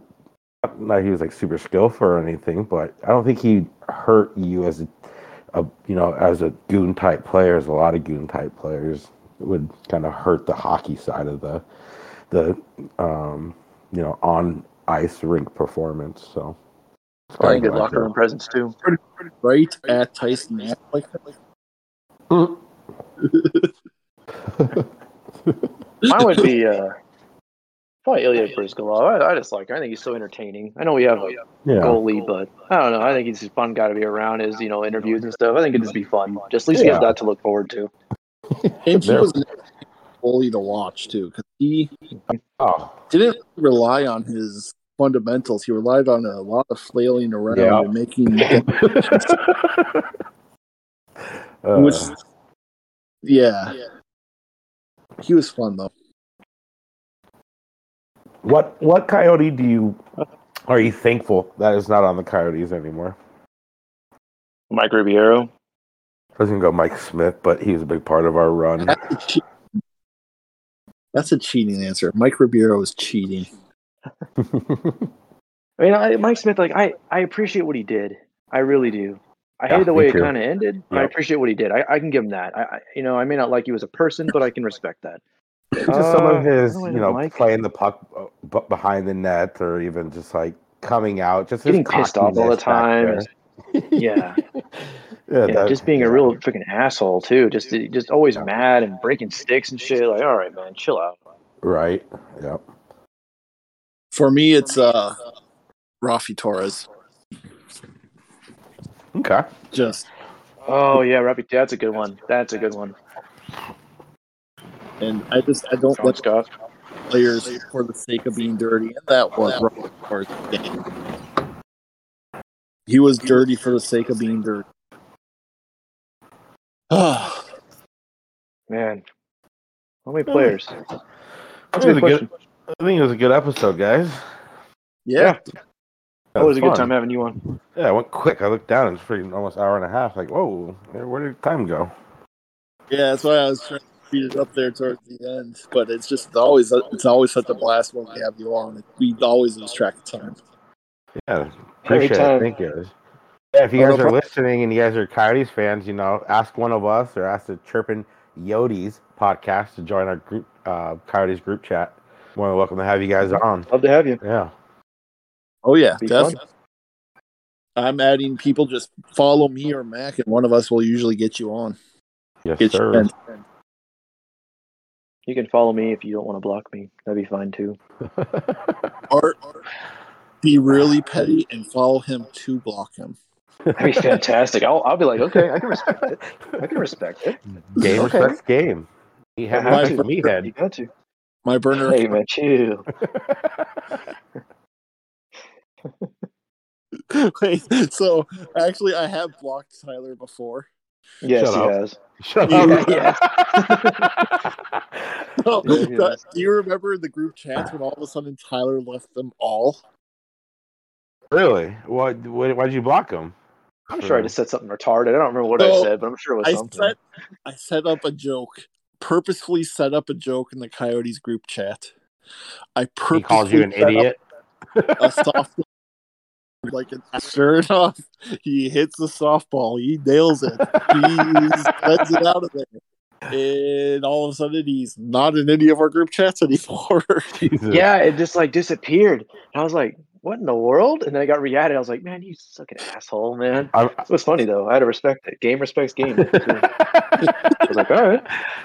not that he was like super skillful or anything, but I don't think he hurt you as a, a you know, as a goon type player. As a lot of goon type players would kind of hurt the hockey side of the the um, you know on ice rink performance. So it's Probably good like locker room presence too. Right at Tyson Like that. Mine would be uh, probably Ilya Bryzgalov. I, I just like. Him. I think he's so entertaining. I know we have a yeah, goalie, but I don't know. I think he's a fun guy to be around. His you know interviews and stuff. I think it'd just be fun. Just at least he Yeah. has that to look forward to. and he There- was an goalie to watch too, because he oh didn't rely on his fundamentals. He relied on a lot of flailing around Yeah. and making, Uh, which, yeah, he was fun though. What what coyote do you uh-huh. are you thankful that is not on the coyotes anymore? Mike Ribeiro. I was gonna go Mike Smith, but he was a big part of our run. That's a, cheat- that's a cheating answer. Mike Ribeiro is cheating. I mean, I, Mike Smith. Like I, I appreciate what he did. I really do. I Yeah, hated the way it kind of ended, but I appreciate what he did. I, I can give him that. I, I, you know, I may not like you as a person, but I can respect that. just some Uh, of his, what do I you know, like? playing the puck uh, behind the net, or even just like coming out, just his Getting pissed off all the time. Yeah. yeah, Yeah, just being a real freaking asshole too. Just just always mad and breaking sticks and shit. Like, all right, man, chill out. right. Yep. For me, it's uh, Raffi Torres. Okay. Just Oh yeah, Raffi. that's a good one. That's a good one. And I just I don't Sean like Scott. players for the sake of being dirty, and that was Raffi Torres' game. He was dirty for the sake of being dirty. Ah, Man, how many players? I That's a think, it good was a good. I think it was a good episode, guys. yeah. That was a good fun. time having you on. Yeah, it went quick. I looked down; it's freaking almost hour and a half. Like, whoa, where, where did time go? Yeah, that's why I was trying to speed up there towards the end, but it's just always it's always such a blast when we have you on. We always lose track of time. Yeah, appreciate Anytime. it. Thank you. Yeah, if you Oh, guys are listening and you guys are Coyotes fans, you know, ask one of us or ask the Chirpin Yotes podcast to join our group, uh, Coyotes group chat. More than welcome to have you guys on. Love to have you. Yeah. Oh yeah, Be definitely. I'm adding people. Just follow me or Mac, and one of us will usually get you on. Yes, Get you sir. In. You can follow me if you don't want to block me. That'd be fine too. Art, be really petty and follow him to block him. That'd be fantastic. I'll, I'll be like, okay, I can respect it. I can respect it. game Okay. respects game. He had have to. to. Me You head. got to. My burner. Hey man, chill. Wait, so actually, I have blocked Tyler before. Yes, Shut he up. has. Shut Yeah, up. Yeah, oh, he that- do you remember the group chats when all of a sudden Tyler left them all? really? What? What? Why'd you block him? I'm sure I just said something retarded. I don't remember what I said, but I'm sure it was I something. set I set up a joke, purposefully set up a joke in the Coyotes group chat. I He purposely called you an set up idiot. a softball. Like a, sure enough, he hits the softball. He nails it. He lets it out of there. And all of a sudden, he's not in any of our group chats anymore. Yeah, it just like disappeared. And I was like, what in the world? And then I got re-added. I was like, man, you suck an asshole, man. I, It was funny though. I had to respect it. Game respects game. I was like, all right,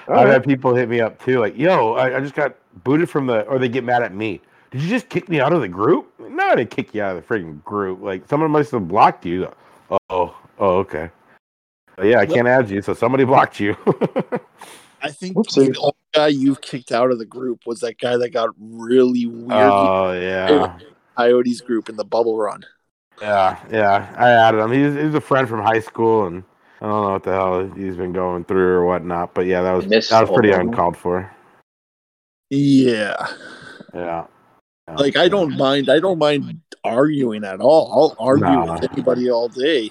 all I've right. had people hit me up too, like, "Yo, I, I just got booted from the," or they get mad at me. Did you just kick me out of the group? No, I didn't kick you out of the freaking group. Like, someone must have blocked you. Oh, oh, okay. But yeah, I can't add you, so somebody blocked you. I think Whoopsie. the only guy you've kicked out of the group was that guy that got really weird oh yeah, Coyotes group in the bubble run. yeah, yeah. I added him. He's, he's a friend from high school, and I don't know what the hell he's been going through or whatnot. But yeah, that was that was pretty whole uncalled for. Yeah. Yeah. Yeah. Like I don't mind I don't mind arguing at all. I'll argue Nah. with anybody all day.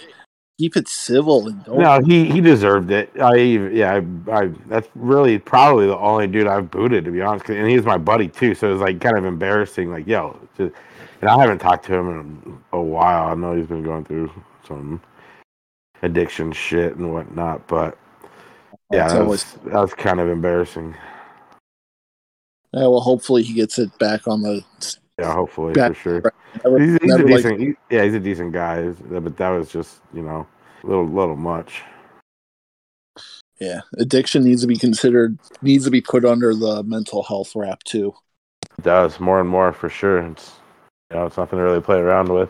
Keep it civil and don't No, he he deserved it. I yeah, I, I that's really probably the only dude I've booted to be honest. And he's my buddy too, so it was like kind of embarrassing. Like, yo, just, and I haven't talked to him in a while. I know he's been going through some addiction shit and whatnot, but yeah, It's that always- was, that was kind of embarrassing. Yeah, well hopefully he gets it back on the Yeah, hopefully Back- for sure. never, He's, he's a never like- decent, he- yeah, he's a decent guy. But that was just you know a little little much. yeah. Addiction needs to be considered needs to be put under the mental health wrap too. It does more and more for sure. It's you know it's nothing to really play around with.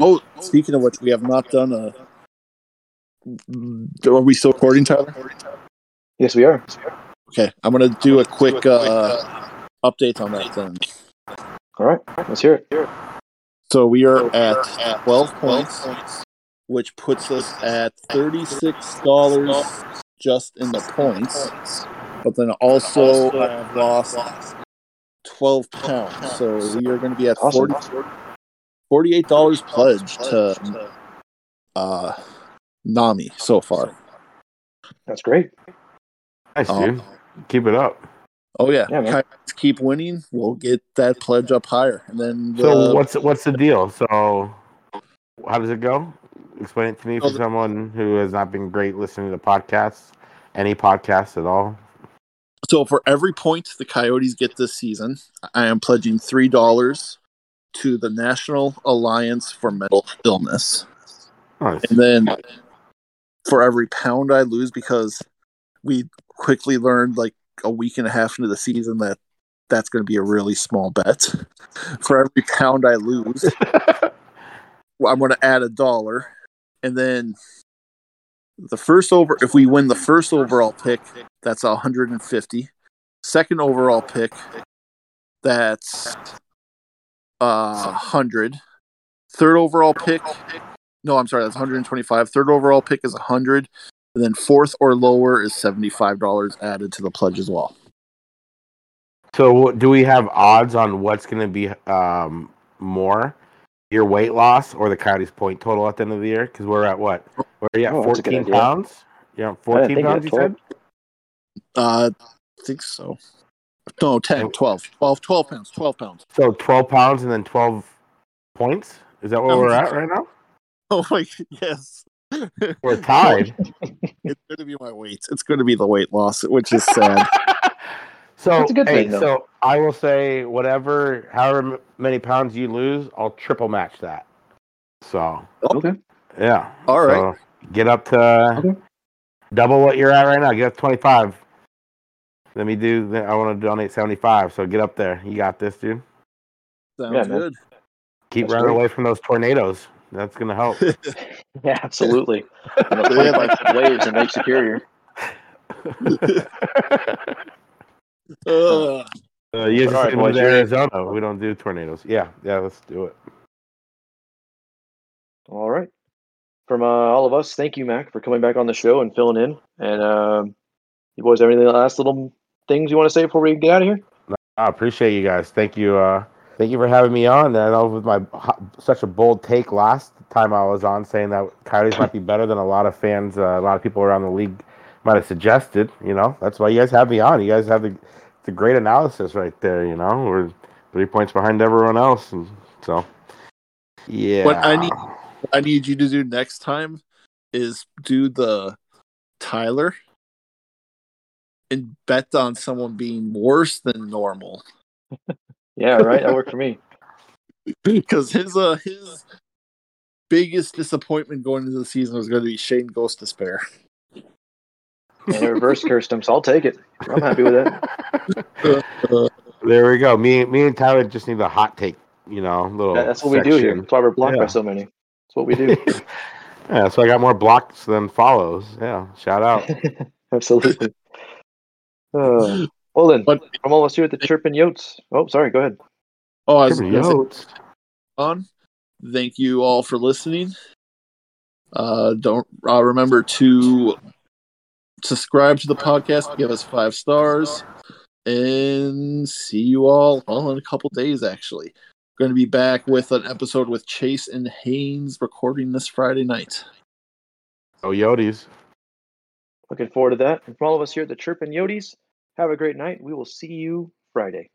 Oh, speaking of which, we have not done a. Are we still recording, Tyler? Yes, we are. Okay, I'm gonna do a quick uh, update on that then. All right, let's hear it. So we are at 12 points, which puts us at $36 just in the points. But then also I have lost 12 pounds. So we are going to be at Awesome. 40, $48 pledge to uh, NAMI so far. That's great. Nice, Oh. dude. Keep it up. Oh, yeah. Yeah. Coyotes keep winning. We'll get that pledge up higher. And then So the- what's what's the deal? So how does it go? Explain it to me for the- someone who has not been great listening to podcasts, any podcasts at all. So for every point the Coyotes get this season, I am pledging three dollars to the National Alliance for Mental Illness. Nice. And then for every pound I lose, because we quickly learned like a week and a half into the season that that's going to be a really small bet. For every pound I lose, I'm going to add a dollar, and then the first over. If we win the first overall pick, that's 150. Second overall pick, that's uh 100. Third overall pick, no, I'm sorry, that's 125. Third overall pick is 100, and then fourth or lower is $75 added to the pledge as well. So do we have odds on what's going to be um, more, your weight loss or the Coyotes point total at the end of the year? Because we're at what? We're at Oh, that's a good 14 idea. pounds. Yeah, 14 pounds. You that's said. Uh, I think so. No, 10, 12, 12, 12 pounds, 12 pounds. So twelve pounds and then twelve points. Is that where Um, we're at right now? Oh my, yes. We're tied. It's going to be my weight. It's going to be the weight loss, which is sad. so That's a good hey, thing, though. so I will say whatever, however many pounds you lose, I'll triple match that. So Okay. yeah. All right. So get up to Okay. double what you're at right now. Get up 25. Let me do. I want to donate 75. So get up there. You got this, dude. Sounds Yeah, man. good. Keep That's running great. away from those tornadoes. That's gonna help. Yeah, absolutely. You know, 25 foot waves and Lake Superior. Uh, Uh, you All just right, right, boys, to you're in. Arizona. We don't do tornadoes. Yeah, yeah, let's do it. All right. From uh, all of us, thank you, Mac, for coming back on the show and filling in. And um, you boys have any last little things you want to say before we get out of here? I appreciate you guys. Thank you. Uh, thank you for having me on. I know with my such a bold take last time I was on, saying that Coyotes might be better than a lot of fans, uh, a lot of people around the league might have suggested. You know, that's why you guys have me on. You guys have the the great analysis right there. You know, we're three points behind everyone else, and so yeah. What I need- I need you to do next time is do the Tyler and bet on someone being worse than normal Yeah, right. That worked for me. because his uh his biggest disappointment going into the season was going to be Shayne Gostisbehere. And I reverse cursed him, so I'll take it. I'm happy with it. there we go. Me, me and Tyler just need a hot take. You know, little. That- That's what we do here. That's why we're blocked by so many. That's what we do. yeah, so I got more blocks than follows. Yeah, shout out. Absolutely. Uh, well then, But from all of us here at the Chirpin Yotes. Oh, sorry. Go ahead. oh, I was Yotes. on. Thank you all for listening. Uh, don't uh, remember to subscribe to the podcast, give us five stars, and see you all all in a couple days. Actually, going to be back with an episode with Chase and Haynes recording this Friday night. Oh, Yotes. Looking forward to that. And from all of us here at the Chirpin Yotes, have a great night. We will see you Friday.